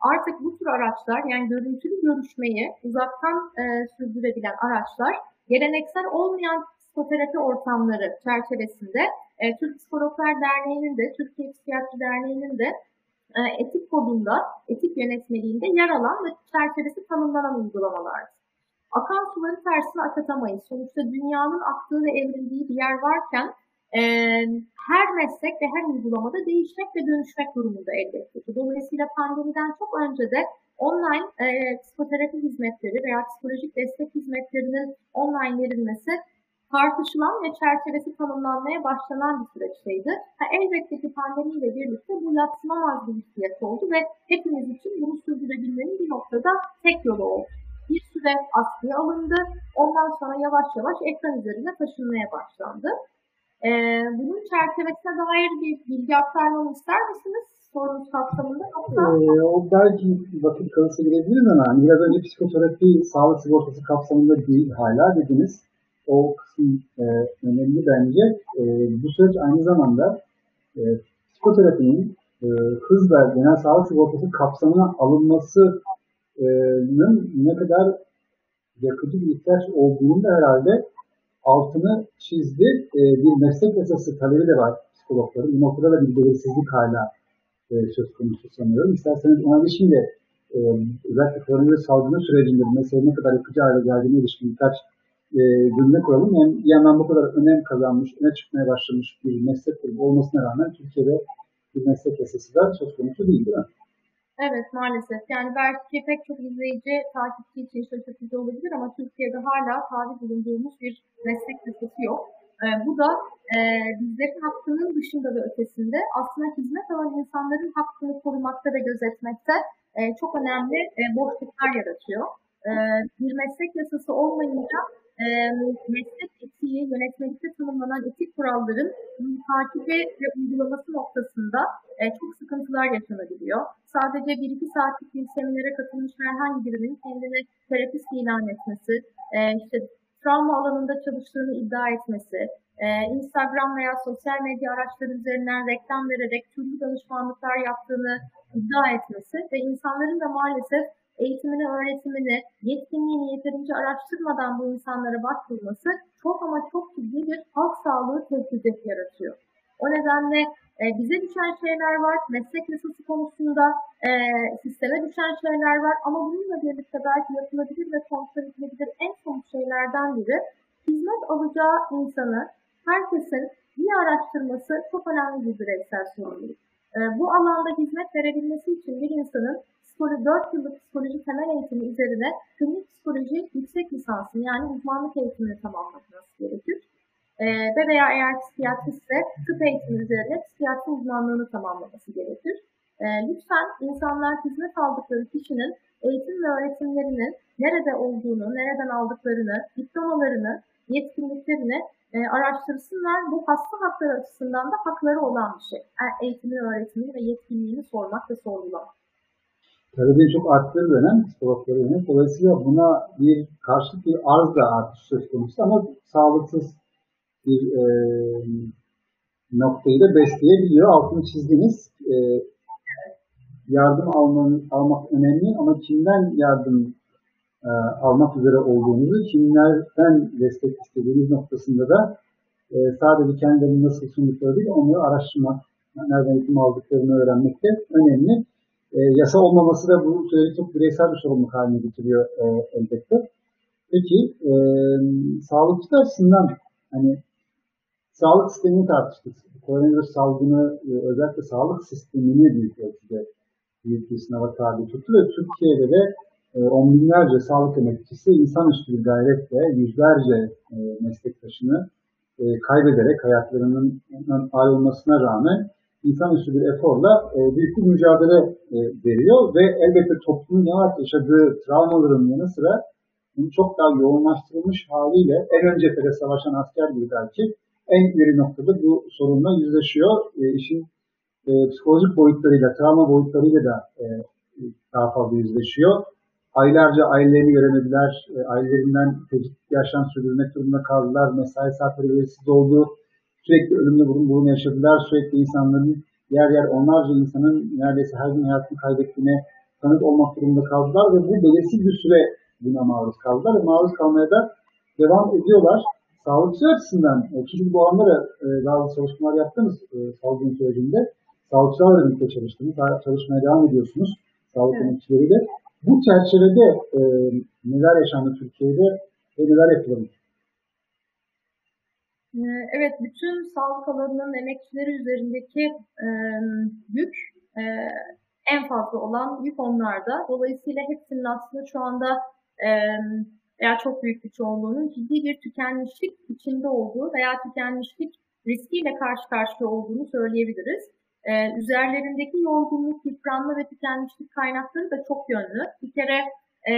artık bu tür araçlar yani görüntülü görüşmeyi uzaktan e, sürdürebilen araçlar geleneksel olmayan psikoterapi ortamları çerçevesinde e, Türk Psikologlar Derneği'nin de Türkiye Psikiyatri Derneği'nin de e, etik kodunda, etik yönetmeliğinde yer alan ve çerçevesi tanımlanan uygulamalar. Akan suları tersine akatamayız. Sonuçta dünyanın aktığı ve evrildiği bir yer varken e, her meslek ve her uygulamada değişmek ve dönüşmek durumunda elbette ki. Dolayısıyla pandemiden çok önce de online e, psikoterapi hizmetleri veya psikolojik destek hizmetlerinin online verilmesi tartışılan ve çerçevesi tanımlanmaya başlanan bir süreçteydi. Ha, elbette ki pandemiyle birlikte bu yatsınamaz bir ihtiyaç oldu ve hepimiz için bunu sürdürebilmenin bir noktada tek yolu oldu. Bir süre askıya alındı, ondan sonra yavaş yavaş ekran üzerine taşınmaya başlandı. Ee, bunun çerçevesine dair bir bilgi aktarmamı ister misiniz? Sorunuz kapsamında yoksa... Ee, o belki vakit kalırsa girebiliriz ama hani biraz önce psikoterapi sağlık sigortası kapsamında değil hala dediniz. O kısım e, önemli bence. E, bu süreç aynı zamanda e, psikoterapinin e, hızla genel sağlık sigortası kapsamına alınmasının ne kadar yakıcı bir ihtiyaç olduğunu da herhalde altını çizdi. E, bir meslek yasası talebi de var psikologların. Bu noktada da bir belirsizlik hala e, söz konusu sanıyorum. İsterseniz ona ilişkin de e, özellikle koronavirüs salgını sürecinde bu mesele ne kadar yakıcı hale geldiğine ilişkin birkaç e, cümle kuralım. Yani bir yandan bu kadar önem kazanmış, öne çıkmaya başlamış bir meslek olmasına rağmen Türkiye'de bir meslek yasası da söz konusu değil değil mi? Evet maalesef. Yani belki pek çok izleyici, takipçi için şaşırtıcı olabilir ama Türkiye'de hala tabi bulunduğumuz bir meslek yasası yok. E, bu da e, bizlerin hakkının dışında ve ötesinde aslında hizmet alan insanların hakkını korumakta ve gözetmekte e, çok önemli e, boşluklar yaratıyor. E, bir meslek yasası olmayınca e, meslek etiği, yönetmelikte tanımlanan etik kuralların takibi ve uygulaması noktasında e, çok sıkıntılar yaşanabiliyor. Sadece bir iki saatlik bir seminere katılmış herhangi birinin kendini terapist ilan etmesi, e, işte travma alanında çalıştığını iddia etmesi, e, Instagram veya sosyal medya araçları üzerinden reklam vererek türlü danışmanlıklar yaptığını iddia etmesi ve insanların da maalesef eğitimini, öğretimini, yetkinliğini yeterince araştırmadan bu insanlara başvurması çok ama çok ciddi bir halk sağlığı tehdidi yaratıyor. O nedenle e, bize düşen şeyler var, meslek yasası konusunda e, sisteme düşen şeyler var ama bununla birlikte belki yapılabilir ve kontrol edilebilir en somut şeylerden biri hizmet alacağı insanı herkesin iyi araştırması çok önemli bir bireysel sorumluluk. E, bu alanda hizmet verebilmesi için bir insanın 4 yıllık psikoloji temel eğitimi üzerine klinik psikoloji yüksek lisansını yani uzmanlık eğitimini tamamlaması gerekir. Ee, ve veya eğer psikiyatristse tıp eğitimi üzerine psikiyatri uzmanlığını tamamlaması gerekir. Ee, lütfen insanlar hizmet aldıkları kişinin eğitim ve öğretimlerinin nerede olduğunu, nereden aldıklarını, diplomalarını, yetkinliklerini e, araştırsınlar. Bu hasta hakları açısından da hakları olan bir şey. Yani eğitimi, öğretimini ve yetkinliğini sormak ve sorgulamak talebeyi çok arttığı dönem psikologlara yönelik. Dolayısıyla buna bir karşılık bir arz da artış söz konusu ama sağlıksız bir e, noktayı da besleyebiliyor. Altını çizdiniz. E, yardım alman, almak önemli ama kimden yardım e, almak üzere olduğumuzu, kimlerden destek istediğimiz noktasında da e, sadece kendilerini nasıl sundukları değil, onları araştırmak, nereden eğitim aldıklarını öğrenmek de önemli. E, yasa olmaması da bu süreci çok bireysel bir sorumluluk haline getiriyor e, elbette. Peki e, sağlıkçı açısından hani sağlık sistemini tartıştık. Koronavirüs salgını e, özellikle sağlık sistemini büyük ölçüde büyük bir sınava tabi tuttu ve Türkiye'de de e, on binlerce sağlık emekçisi insanüstü bir gayretle yüzlerce e, meslektaşını e, kaybederek hayatlarının ayrılmasına rağmen insanüstü bir eforla e, büyük bir mücadele e, veriyor ve elbette toplumun yavaş yaşadığı travmaların yanı sıra bunu çok daha yoğunlaştırılmış haliyle en önce cephede savaşan asker gibi belki en ileri noktada bu sorunla yüzleşiyor. E, işin e, psikolojik boyutlarıyla, travma boyutlarıyla da e, daha fazla yüzleşiyor. Aylarca ailelerini göremediler, e, ailelerinden tecrit yaşam sürdürmek durumunda kaldılar, mesai saatleri belirsiz oldu, Sürekli ölümle burun burun yaşadılar. Sürekli insanların yer yer onlarca insanın neredeyse her gün hayatını kaybettiğine tanık olmak durumunda kaldılar ve bu belirsiz bir süre buna maruz kaldılar ve maruz kalmaya da devam ediyorlar. Sağlıkçı açısından, e, çünkü bu anlara e, bazı çalışmalar yaptınız e, salgın sürecinde. Sağlıkçılarla birlikte çalıştınız, çalışmaya devam ediyorsunuz sağlık evet. emekçileriyle. Bu çerçevede e, neler yaşandı Türkiye'de ve neler yapılır? Ee, evet, bütün sağlık alanının emekçileri üzerindeki e, yük e, en fazla olan yük onlarda. Dolayısıyla hepsinin aslında şu anda e, veya çok büyük bir çoğunluğunun ciddi bir tükenmişlik içinde olduğu veya tükenmişlik riskiyle karşı karşıya olduğunu söyleyebiliriz. Ee, üzerlerindeki yorgunluk, yıpranma ve tükenmişlik kaynakları da çok yönlü. Bir kere e,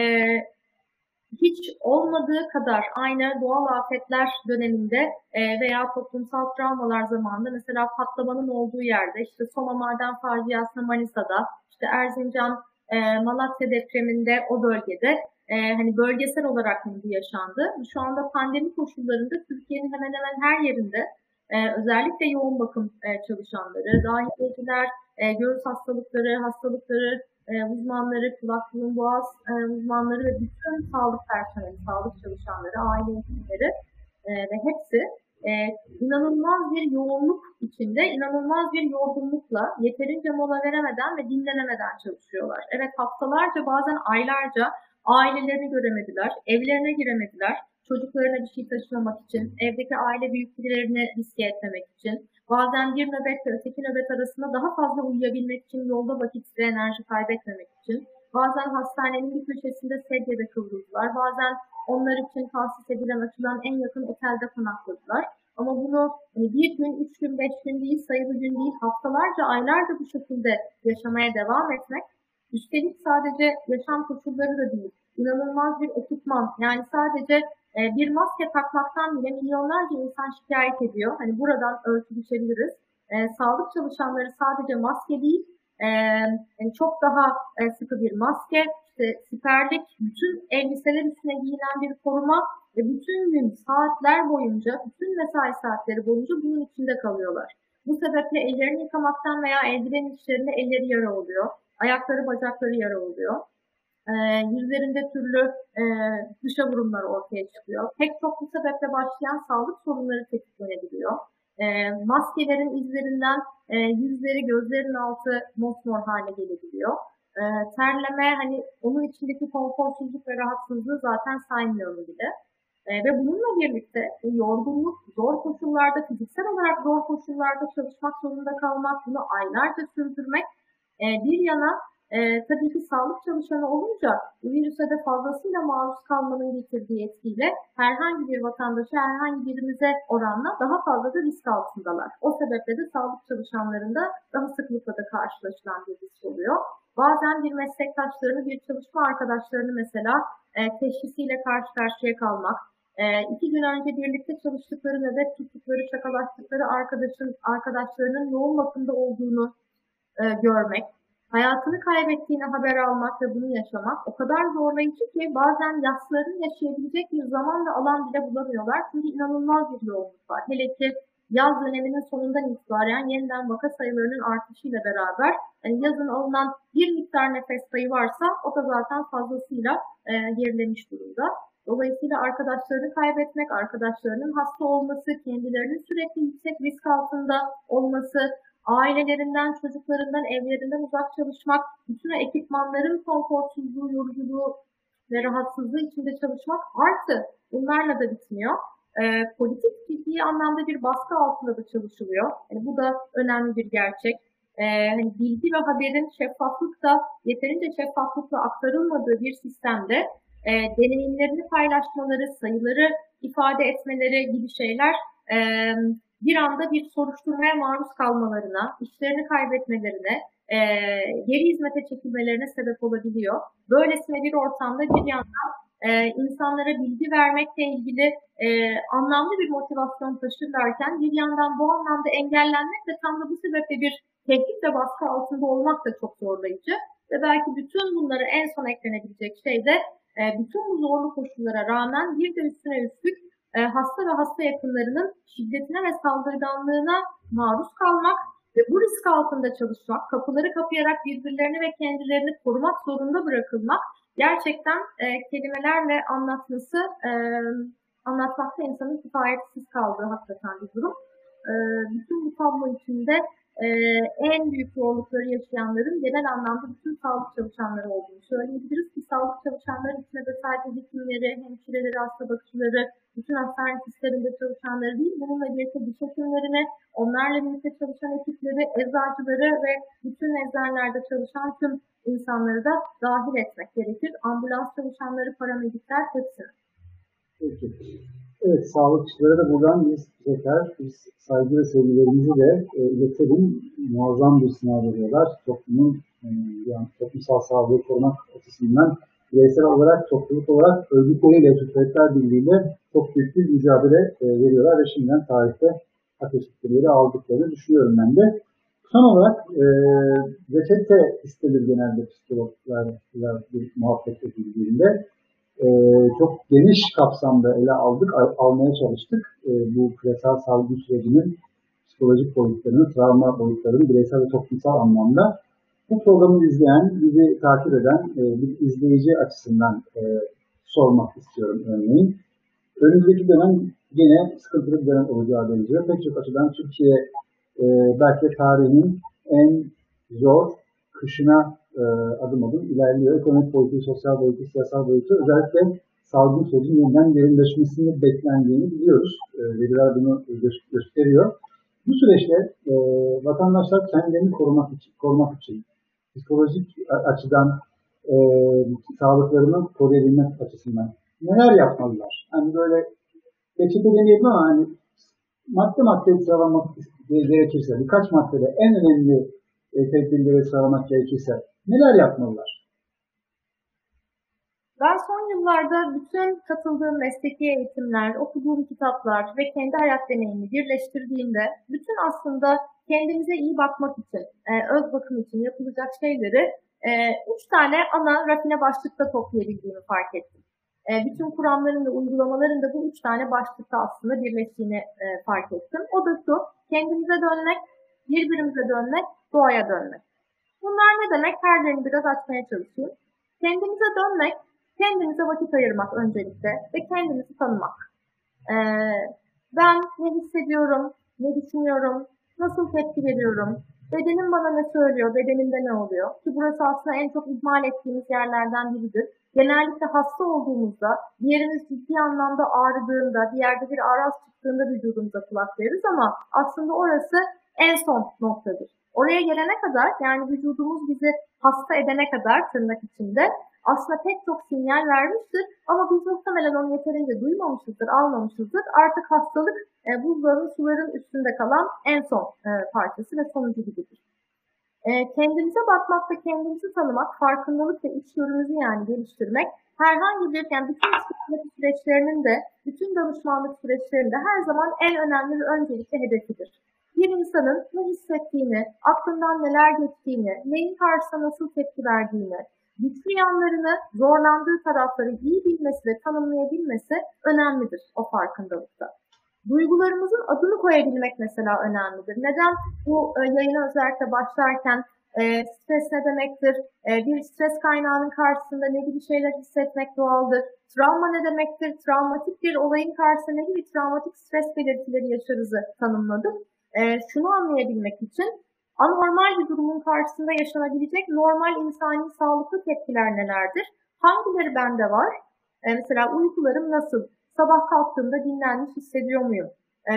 hiç olmadığı kadar aynı doğal afetler döneminde e, veya toplumsal travmalar zamanında mesela patlamanın olduğu yerde işte Soma Maden faciası Manisa'da işte Erzincan e, Malatya depreminde o bölgede e, hani bölgesel olarak bu yaşandı. Şu anda pandemi koşullarında Türkiye'nin hemen hemen her yerinde özellikle yoğun bakım çalışanları, dahiliyeciler, e, göğüs hastalıkları, hastalıkları e, uzmanları, kulak burun boğaz e, uzmanları ve bütün sağlık personeli, sağlık çalışanları, aile hekimleri e, ve hepsi inanılmaz bir yoğunluk içinde, inanılmaz bir yorgunlukla yeterince mola veremeden ve dinlenemeden çalışıyorlar. Evet haftalarca bazen aylarca ailelerini göremediler, evlerine giremediler, çocuklarına bir şey taşımamak için, evdeki aile büyüklerini riske etmemek için, bazen bir nöbet ve öteki nöbet arasında daha fazla uyuyabilmek için, yolda vakit ve enerji kaybetmemek için, bazen hastanenin bir köşesinde sedyede kıvrıldılar, bazen onlar için tahsis edilen açılan en yakın otelde konakladılar. Ama bunu hani bir gün, üç gün, beş gün değil, sayılı gün değil, haftalarca, aylarca bu şekilde yaşamaya devam etmek, üstelik sadece yaşam koşulları da değil, inanılmaz bir ekipman, yani sadece e, bir maske takmaktan bile milyonlarca insan şikayet ediyor. Hani buradan ölçü düşebiliriz. E, sağlık çalışanları sadece maske değil, e, yani çok daha e, sıkı bir maske, işte siperlik, bütün elbiseler üstüne giyilen bir koruma ve bütün gün saatler boyunca, bütün mesai saatleri boyunca bunun içinde kalıyorlar. Bu sebeple ellerini yıkamaktan veya eldiven işlerinde elleri yara oluyor, ayakları bacakları yara oluyor e, yüzlerinde türlü e, dışa vurumlar ortaya çıkıyor. Pek çok bu sebeple başlayan sağlık sorunları tetiklenebiliyor. E, maskelerin izlerinden e, yüzleri, gözlerin altı mosmor hale gelebiliyor. E, terleme, hani onun içindeki konforsuzluk ve rahatsızlığı zaten saymıyorum bile. E, ve bununla birlikte yorgunluk, zor koşullarda, fiziksel olarak zor koşullarda çalışmak zorunda kalmak, bunu aylarca sürdürmek e, bir yana e, tabii ki sağlık çalışanı olunca virüse de fazlasıyla maruz kalmanın getirdiği etkiyle herhangi bir vatandaşa, herhangi birimize oranla daha fazla da risk altındalar. O sebeple de sağlık çalışanlarında daha sıklıkla da karşılaşılan bir risk oluyor. Bazen bir meslektaşlarını, bir çalışma arkadaşlarını mesela e, teşhisiyle karşı karşıya kalmak, e, iki gün önce birlikte çalıştıkları, nöbet tuttukları, şakalaştıkları arkadaşın, arkadaşlarının yoğun bakımda olduğunu e, görmek, hayatını kaybettiğini haber almak ve bunu yaşamak o kadar zorlayıcı ki bazen yaslarını yaşayabilecek bir zaman ve alan bile bulamıyorlar. Çünkü inanılmaz bir yoğunluk var. Hele ki yaz döneminin sonundan itibaren yeniden vaka sayılarının artışıyla beraber yani yazın alınan bir miktar nefes sayı varsa o da zaten fazlasıyla e, gerilemiş durumda. Dolayısıyla arkadaşlarını kaybetmek, arkadaşlarının hasta olması, kendilerinin sürekli yüksek risk altında olması, ailelerinden, çocuklarından, evlerinden uzak çalışmak, bütün ekipmanların konforsuzluğu, yoruculuğu ve rahatsızlığı içinde çalışmak artı bunlarla da bitmiyor. E, politik ciddi anlamda bir baskı altında da çalışılıyor. Yani bu da önemli bir gerçek. E, hani bilgi ve haberin şeffaflıkta, yeterince şeffaflıkla aktarılmadığı bir sistemde e, deneyimlerini paylaşmaları, sayıları ifade etmeleri gibi şeyler e, bir anda bir soruşturmaya maruz kalmalarına, işlerini kaybetmelerine, e, geri hizmete çekilmelerine sebep olabiliyor. Böylesine bir ortamda bir yandan e, insanlara bilgi vermekle ilgili e, anlamlı bir motivasyon taşırlarken bir yandan bu anlamda engellenmek ve tam da bu sebeple bir tehdit ve baskı altında olmak da çok zorlayıcı. Ve belki bütün bunları en son eklenebilecek şey de e, bütün bu zorlu koşullara rağmen bir de üstüne üstlük e, hasta ve hasta yakınlarının şiddetine ve saldırganlığına maruz kalmak ve bu risk altında çalışmak, kapıları kapayarak birbirlerini ve kendilerini korumak zorunda bırakılmak gerçekten e, kelimelerle anlatması, e, anlatmakta insanın kifayetsiz kaldığı hakikaten bir durum. E, bütün bu tablo içinde e, en büyük zorlukları yaşayanların genel anlamda bütün sağlık çalışanları olduğunu söyleyebiliriz ki sağlık çalışanları içinde de sadece hekimleri, hemşireleri, hasta bakıcıları, bütün hastane sisteminde çalışanları değil, bununla birlikte diş hekimlerini, onlarla birlikte çalışan ekipleri, eczacıları ve bütün eczanelerde çalışan tüm insanları da dahil etmek gerekir. Ambulans çalışanları, paramedikler hepsini. Peki. Evet, sağlıkçılara da buradan biz tekrar biz saygı ve sevgilerimizi de e, iletelim. Muazzam bir sınav veriyorlar. Toplumun e, yani toplumsal sağlığı korumak açısından bireysel olarak, topluluk olarak örgütleriyle, Türkmenler Birliği'yle çok büyük bir mücadele e, veriyorlar ve şimdiden tarihte hak eşitlikleri aldıklarını düşünüyorum ben de. Son olarak e, reçete istenir genelde psikologlarla bir muhabbet edildiğinde. E, çok geniş kapsamda ele aldık, al- almaya çalıştık. E, bu küresel salgın sürecinin psikolojik boyutlarını, travma boyutlarını bireysel ve toplumsal anlamda bu programı izleyen, bizi takip eden e, bir izleyici açısından e, sormak istiyorum örneğin. Önümüzdeki dönem yine sıkıntılı bir dönem olacağı benziyor. Pek çok açıdan Türkiye e, belki de tarihinin en zor kışına e, adım adım ilerliyor. Ekonomik boyutu, sosyal boyutu, siyasal boyutu özellikle salgın sürecinin yeniden derinleşmesini beklendiğini biliyoruz. E, veriler bunu gö- gösteriyor. Bu süreçte e, vatandaşlar kendilerini korumak için, korumak için psikolojik açıdan e, sağlıklarını koruyabilmek açısından neler yapmalılar? Hani böyle reçete demeyelim ama hani madde madde sıralamak gerekirse, birkaç maddede en önemli e, tedbirleri sıralamak gerekirse neler yapmalılar? Ben son yıllarda bütün katıldığım mesleki eğitimler, okuduğum kitaplar ve kendi hayat deneyimi birleştirdiğimde bütün aslında kendimize iyi bakmak için, e, öz bakım için yapılacak şeyleri e, üç tane ana rafine başlıkta toplayabildiğimi fark ettim. E, bütün kuramların ve uygulamaların da bu üç tane başlıkta aslında birleştiğini fark ettim. O da şu, kendimize dönmek, birbirimize dönmek, doğaya dönmek. Bunlar ne demek? Her biraz açmaya çalışayım. Kendimize dönmek, kendimize vakit ayırmak öncelikle ve kendimizi tanımak. Ee, ben ne hissediyorum, ne düşünüyorum, nasıl tepki veriyorum, bedenim bana ne söylüyor, bedenimde ne oluyor? Ki burası aslında en çok ihmal ettiğimiz yerlerden biridir. Genellikle hasta olduğumuzda, bir yerimiz ciddi anlamda ağrıdığında, bir yerde bir araz çıktığında vücudumuza kulak veririz ama aslında orası en son noktadır. Oraya gelene kadar yani vücudumuz bizi hasta edene kadar tırnak içinde aslında pek çok sinyal vermiştir ama biz muhtemelen onu yeterince duymamışızdır, almamışızdır. Artık hastalık e, buzların, suların üstünde kalan en son e, parçası ve sonucu gibidir. E, kendimize bakmak ve kendimizi tanımak, farkındalık ve içgörümüzü yani geliştirmek herhangi bir, yani bütün psikoloji süreçlerinin de, bütün danışmanlık süreçlerinde her zaman en önemli ve öncelikli hedefidir. Bir insanın ne hissettiğini, aklından neler geçtiğini, neyin karşısına nasıl tepki verdiğini, güçlü yanlarını, zorlandığı tarafları iyi bilmesi ve tanımlayabilmesi önemlidir o farkındalıkta. Duygularımızın adını koyabilmek mesela önemlidir. Neden bu e, yayına özellikle başlarken e, stres ne demektir? E, bir stres kaynağının karşısında ne gibi şeyler hissetmek doğaldır? Travma ne demektir? Travmatik bir olayın karşısında ne gibi travmatik stres belirtileri yaşarızı tanımladık. E, şunu anlayabilmek için anormal bir durumun karşısında yaşanabilecek normal insani sağlıklı tepkiler nelerdir? Hangileri bende var? E, mesela uykularım nasıl? Sabah kalktığımda dinlenmiş hissediyor muyum? E,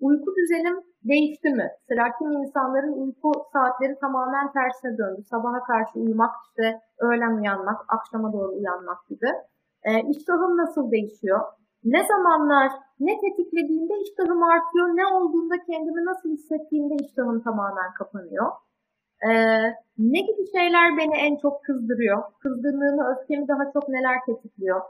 uyku düzenim değişti mi? Mesela kimi insanların uyku saatleri tamamen tersine döndü. Sabaha karşı uyumak işte öğlen uyanmak, akşama doğru uyanmak gibi. E, iştahım nasıl değişiyor? Ne zamanlar ne tetiklediğinde iştahım artıyor, ne olduğunda kendimi nasıl hissettiğimde iştahım tamamen kapanıyor. Ee, ne gibi şeyler beni en çok kızdırıyor? Kızgınlığımı, öfkemi daha çok neler tetikliyor?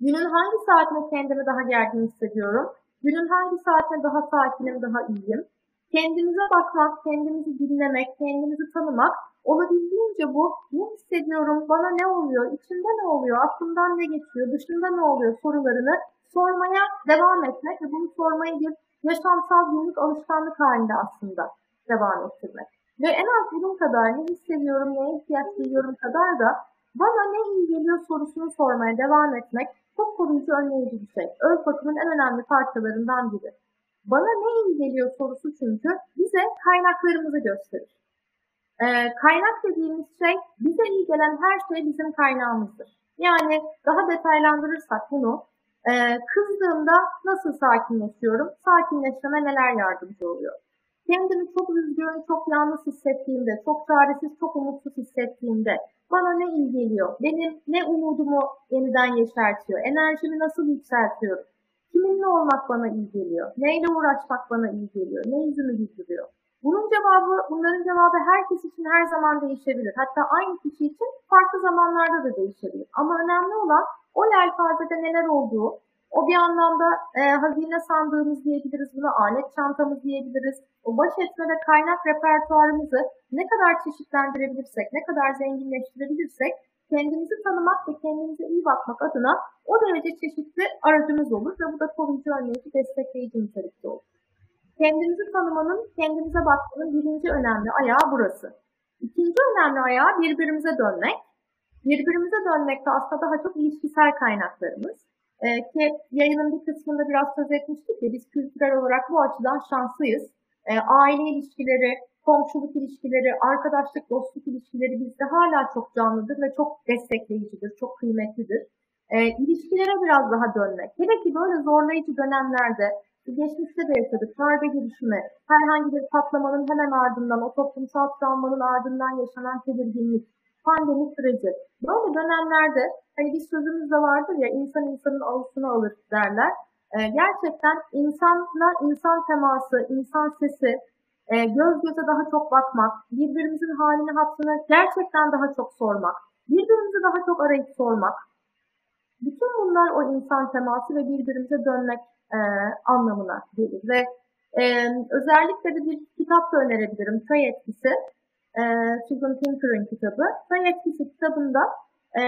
Günün hangi saatinde kendimi daha gergin hissediyorum? Günün hangi saatinde daha sakinim, daha iyiyim? Kendimize bakmak, kendimizi dinlemek, kendimizi tanımak olabildiğince bu ne hissediyorum, bana ne oluyor, içimde ne oluyor, aklımdan ne geçiyor, dışında ne oluyor sorularını sormaya devam etmek ve bunu sormayı bir yaşamsal günlük alışkanlık halinde aslında devam ettirmek. Ve en az bunun kadar ne hissediyorum, neye ihtiyaç duyuyorum kadar da bana ne iyi geliyor sorusunu sormaya devam etmek çok koruyucu önleyici bir şey. Öz bakımın en önemli parçalarından biri. Bana ne iyi geliyor sorusu çünkü bize kaynaklarımızı gösterir. Ee, kaynak dediğimiz şey bize iyi gelen her şey bizim kaynağımızdır. Yani daha detaylandırırsak bunu ee, kızdığımda nasıl sakinleşiyorum? Sakinleşmeme neler yardımcı oluyor? Kendimi çok üzgün, çok yalnız hissettiğimde, çok çaresiz, çok umutsuz hissettiğimde bana ne iyi geliyor, benim ne umudumu yeniden yeşertiyor, enerjimi nasıl yükseltiyorum, kiminle olmak bana iyi geliyor, neyle uğraşmak bana iyi geliyor, ne yüzümü güldürüyor. Bunun cevabı, bunların cevabı herkes için her zaman değişebilir. Hatta aynı kişi için farklı zamanlarda da değişebilir. Ama önemli olan o yelpazede neler olduğu, o bir anlamda e, hazine sandığımız diyebiliriz, buna alet çantamız diyebiliriz. O baş etme ve kaynak repertuarımızı ne kadar çeşitlendirebilirsek, ne kadar zenginleştirebilirsek kendimizi tanımak ve kendimize iyi bakmak adına o derece çeşitli aracımız olur ve bu da koruyucu önleyici, destekleyici nitelikte olur. Kendimizi tanımanın, kendimize bakmanın birinci önemli ayağı burası. İkinci önemli ayağı birbirimize dönmek. Birbirimize dönmek de aslında daha çok ilişkisel kaynaklarımız. Ee, ki yayının bir kısmında biraz söz etmiştik ya biz kültürel olarak bu açıdan şanslıyız. Ee, aile ilişkileri, komşuluk ilişkileri, arkadaşlık, dostluk ilişkileri bizde hala çok canlıdır ve çok destekleyicidir, çok kıymetlidir. Ee, ilişkilere biraz daha dönmek. Hele ki böyle zorlayıcı dönemlerde geçmişte de yaşadık. Darbe girişimi, herhangi bir patlamanın hemen ardından, o toplumsal travmanın ardından yaşanan tedirginlik, pandemi süreci. Böyle dönemlerde hani bir sözümüz de vardır ya insan insanın avusunu alır derler. Ee, gerçekten insanla insan teması, insan sesi, e, göz göze daha çok bakmak, birbirimizin halini hattını gerçekten daha çok sormak, birbirimizi daha çok arayıp sormak. Bütün bunlar o insan teması ve birbirimize dönmek e, anlamına gelir. Ve e, özellikle de bir kitap da önerebilirim. Çay etkisi e, Susan Pinker'ın kitabı. Say etkisi kitabında e,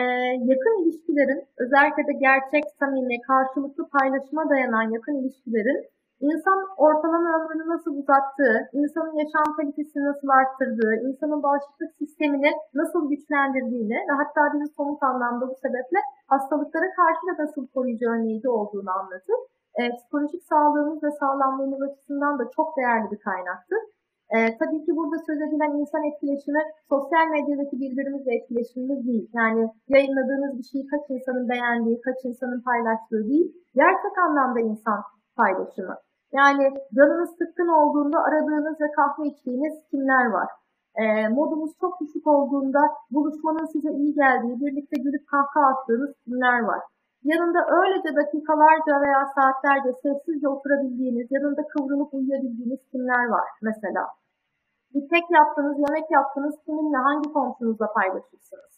yakın ilişkilerin, özellikle de gerçek, samimi, karşılıklı paylaşıma dayanan yakın ilişkilerin insan ortalama ömrünü nasıl uzattığı, insanın yaşam kalitesini nasıl arttırdığı, insanın bağışıklık sistemini nasıl güçlendirdiğini ve hatta bizi somut anlamda bu sebeple hastalıklara karşı da nasıl koruyucu önleyici olduğunu anlatır. E, psikolojik sağlığımız ve sağlamlığımız açısından da çok değerli bir kaynaktır. E, tabii ki burada söz edilen insan etkileşimi sosyal medyadaki birbirimizle etkileşimimiz değil. Yani yayınladığınız bir şeyi kaç insanın beğendiği, kaç insanın paylaştığı değil. Gerçek anlamda insan paylaşımı. Yani canınız sıkkın olduğunda aradığınız ve kahve içtiğiniz kimler var? E, modunuz çok düşük olduğunda buluşmanın size iyi geldiği, birlikte gülüp kahkaha attığınız kimler var? Yanında öylece dakikalarca veya saatlerce sessizce oturabildiğiniz, yanında kıvrılıp uyuyabildiğiniz kimler var mesela? Bir tek yaptığınız, yemek yaptığınız kiminle, hangi komşunuzla paylaşırsınız?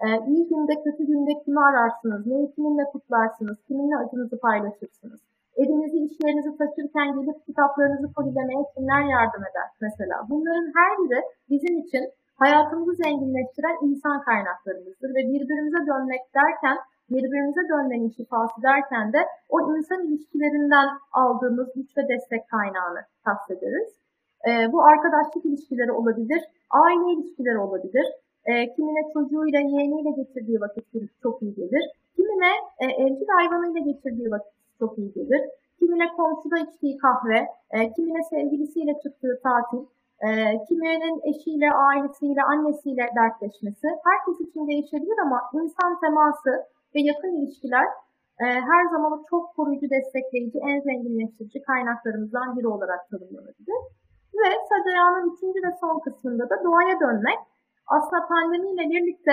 Ee, iyi günde, kötü günde kimi ararsınız? Neyi kiminle kutlarsınız? Kiminle acınızı paylaşırsınız? Evinizi, işlerinizi taşırken gelip kitaplarınızı kolilemeye kimler yardım eder mesela? Bunların her biri bizim için hayatımızı zenginleştiren insan kaynaklarımızdır ve birbirimize dönmek derken birbirimize dönmenin şifası derken de o insan ilişkilerinden aldığımız güç ve destek kaynağını kastederiz. E, bu arkadaşlık ilişkileri olabilir, aile ilişkileri olabilir. E, kimine çocuğuyla, yeğeniyle geçirdiği vakit çok iyi gelir. Kimine e, evcil hayvanıyla geçirdiği vakit çok iyi gelir. Kimine komşuda içtiği kahve, e, kimine sevgilisiyle çıktığı tatil, e, kiminin eşiyle, ailesiyle, annesiyle dertleşmesi herkes için değişebilir ama insan teması, ve yakın ilişkiler e, her zaman çok koruyucu, destekleyici, en zenginleştirici kaynaklarımızdan biri olarak tanımlanabilir. Ve Sacayan'ın üçüncü ve son kısmında da doğaya dönmek. Aslında pandemiyle birlikte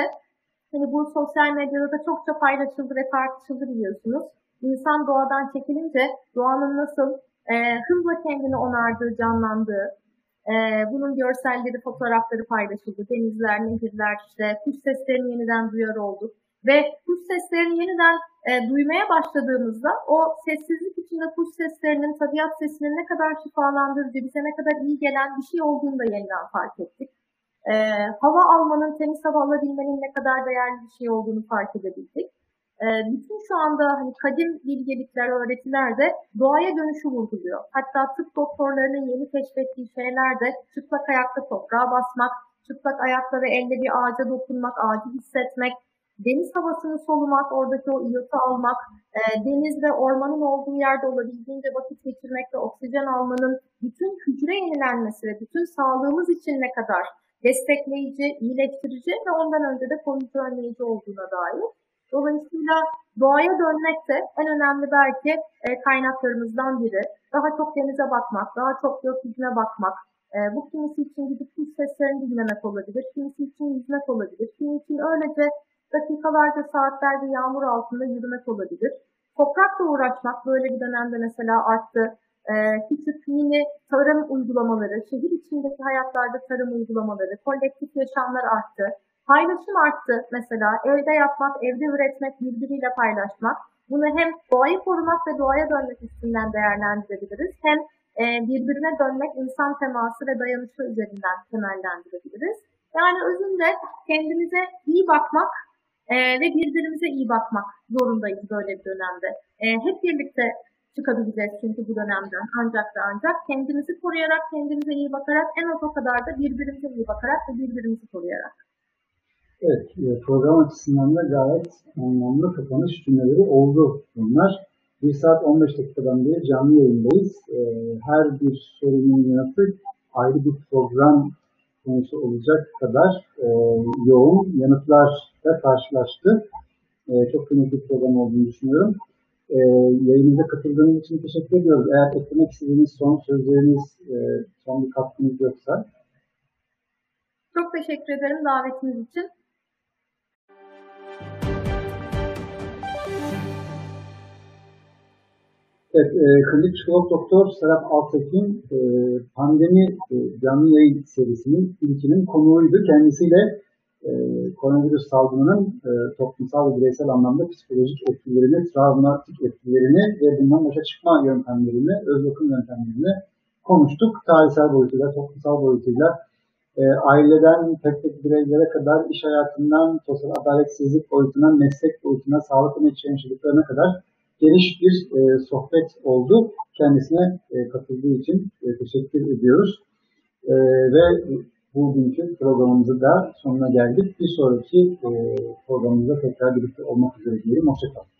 hani bu sosyal medyada da çokça paylaşıldı ve tartışıldı biliyorsunuz. İnsan doğadan çekilince doğanın nasıl e, hızla kendini onardığı, canlandığı, e, bunun görselleri, fotoğrafları paylaşıldı. Denizler, nehirler, işte kuş seslerini yeniden duyar olduk. Ve kuş seslerini yeniden e, duymaya başladığımızda o sessizlik içinde kuş seslerinin, tabiat sesinin ne kadar şifalandırıcı, bize ne kadar iyi gelen bir şey olduğunu da yeniden fark ettik. E, hava almanın, temiz hava alabilmenin ne kadar değerli bir şey olduğunu fark edebildik. E, bütün şu anda hani kadim bilgelikler, öğretiler de doğaya dönüşü vurguluyor. Hatta tıp doktorlarının yeni keşfettiği şeyler de çıplak ayakta toprağa basmak, çıplak ayakla ve elle bir ağaca dokunmak, ağacı hissetmek, deniz havasını solumak, oradaki o iyotu almak, e, deniz ve ormanın olduğu yerde olabildiğince vakit geçirmek ve oksijen almanın bütün hücre yenilenmesi ve bütün sağlığımız için ne kadar destekleyici, iyileştirici ve ondan önce de koruyucu önleyici olduğuna dair. Dolayısıyla doğaya dönmek de en önemli belki e, kaynaklarımızdan biri. Daha çok denize bakmak, daha çok gökyüzüne bakmak, E, bu kimisi için gidip kuş seslerini dinlemek olabilir, kimisi için yüzmek olabilir, kimi için öylece dakikalarca, saatlerce yağmur altında yürümek olabilir. Toprakla uğraşmak böyle bir dönemde mesela arttı. E, küçük mini tarım uygulamaları, şehir içindeki hayatlarda tarım uygulamaları, kolektif yaşamlar arttı. Paylaşım arttı mesela. Evde yapmak, evde üretmek, birbiriyle paylaşmak. Bunu hem doğayı korumak ve doğaya dönmek üstünden değerlendirebiliriz. Hem e, birbirine dönmek, insan teması ve dayanışma üzerinden temellendirebiliriz. Yani özünde kendimize iyi bakmak e, ve birbirimize iyi bakmak zorundayız böyle bir dönemde. E, hep birlikte çıkabileceğiz çünkü bu dönemden ancak ve ancak kendimizi koruyarak, kendimize iyi bakarak en az o kadar da birbirimize iyi bakarak ve birbirimizi koruyarak. Evet, e, program açısından da gayet anlamlı kapanış cümleleri oldu bunlar. 1 saat 15 dakikadan beri canlı yayındayız. E, Her bir sorunun yanıtı ayrı bir program konusu olacak kadar e, yoğun yanıtlarla karşılaştı. Çok kıymetli bir program olduğunu düşünüyorum. Yayınımıza katıldığınız için teşekkür ediyoruz. Eğer eklemek istediğiniz son sözleriniz, son bir katkınız yoksa. Çok teşekkür ederim davetiniz için. Evet, e, klinik psikolog doktor Serap Altekin e, pandemi e, canlı yayın serisinin ilkinin konuğuydu. Kendisiyle e, koronavirüs salgınının e, toplumsal ve bireysel anlamda psikolojik etkilerini, travmatik etkilerini ve bundan başa çıkma yöntemlerini, öz bakım yöntemlerini konuştuk. Tarihsel boyutuyla, toplumsal boyutuyla, e, aileden tek tek bireylere kadar, iş hayatından, sosyal adaletsizlik boyutuna, meslek boyutuna, sağlık ve kadar geniş bir e, sohbet oldu. Kendisine e, katıldığı için e, teşekkür ediyoruz. E, ve bugünkü programımızı da sonuna geldik. Bir sonraki e, programımızda tekrar birlikte olmak üzere diyelim. Hoşçakalın.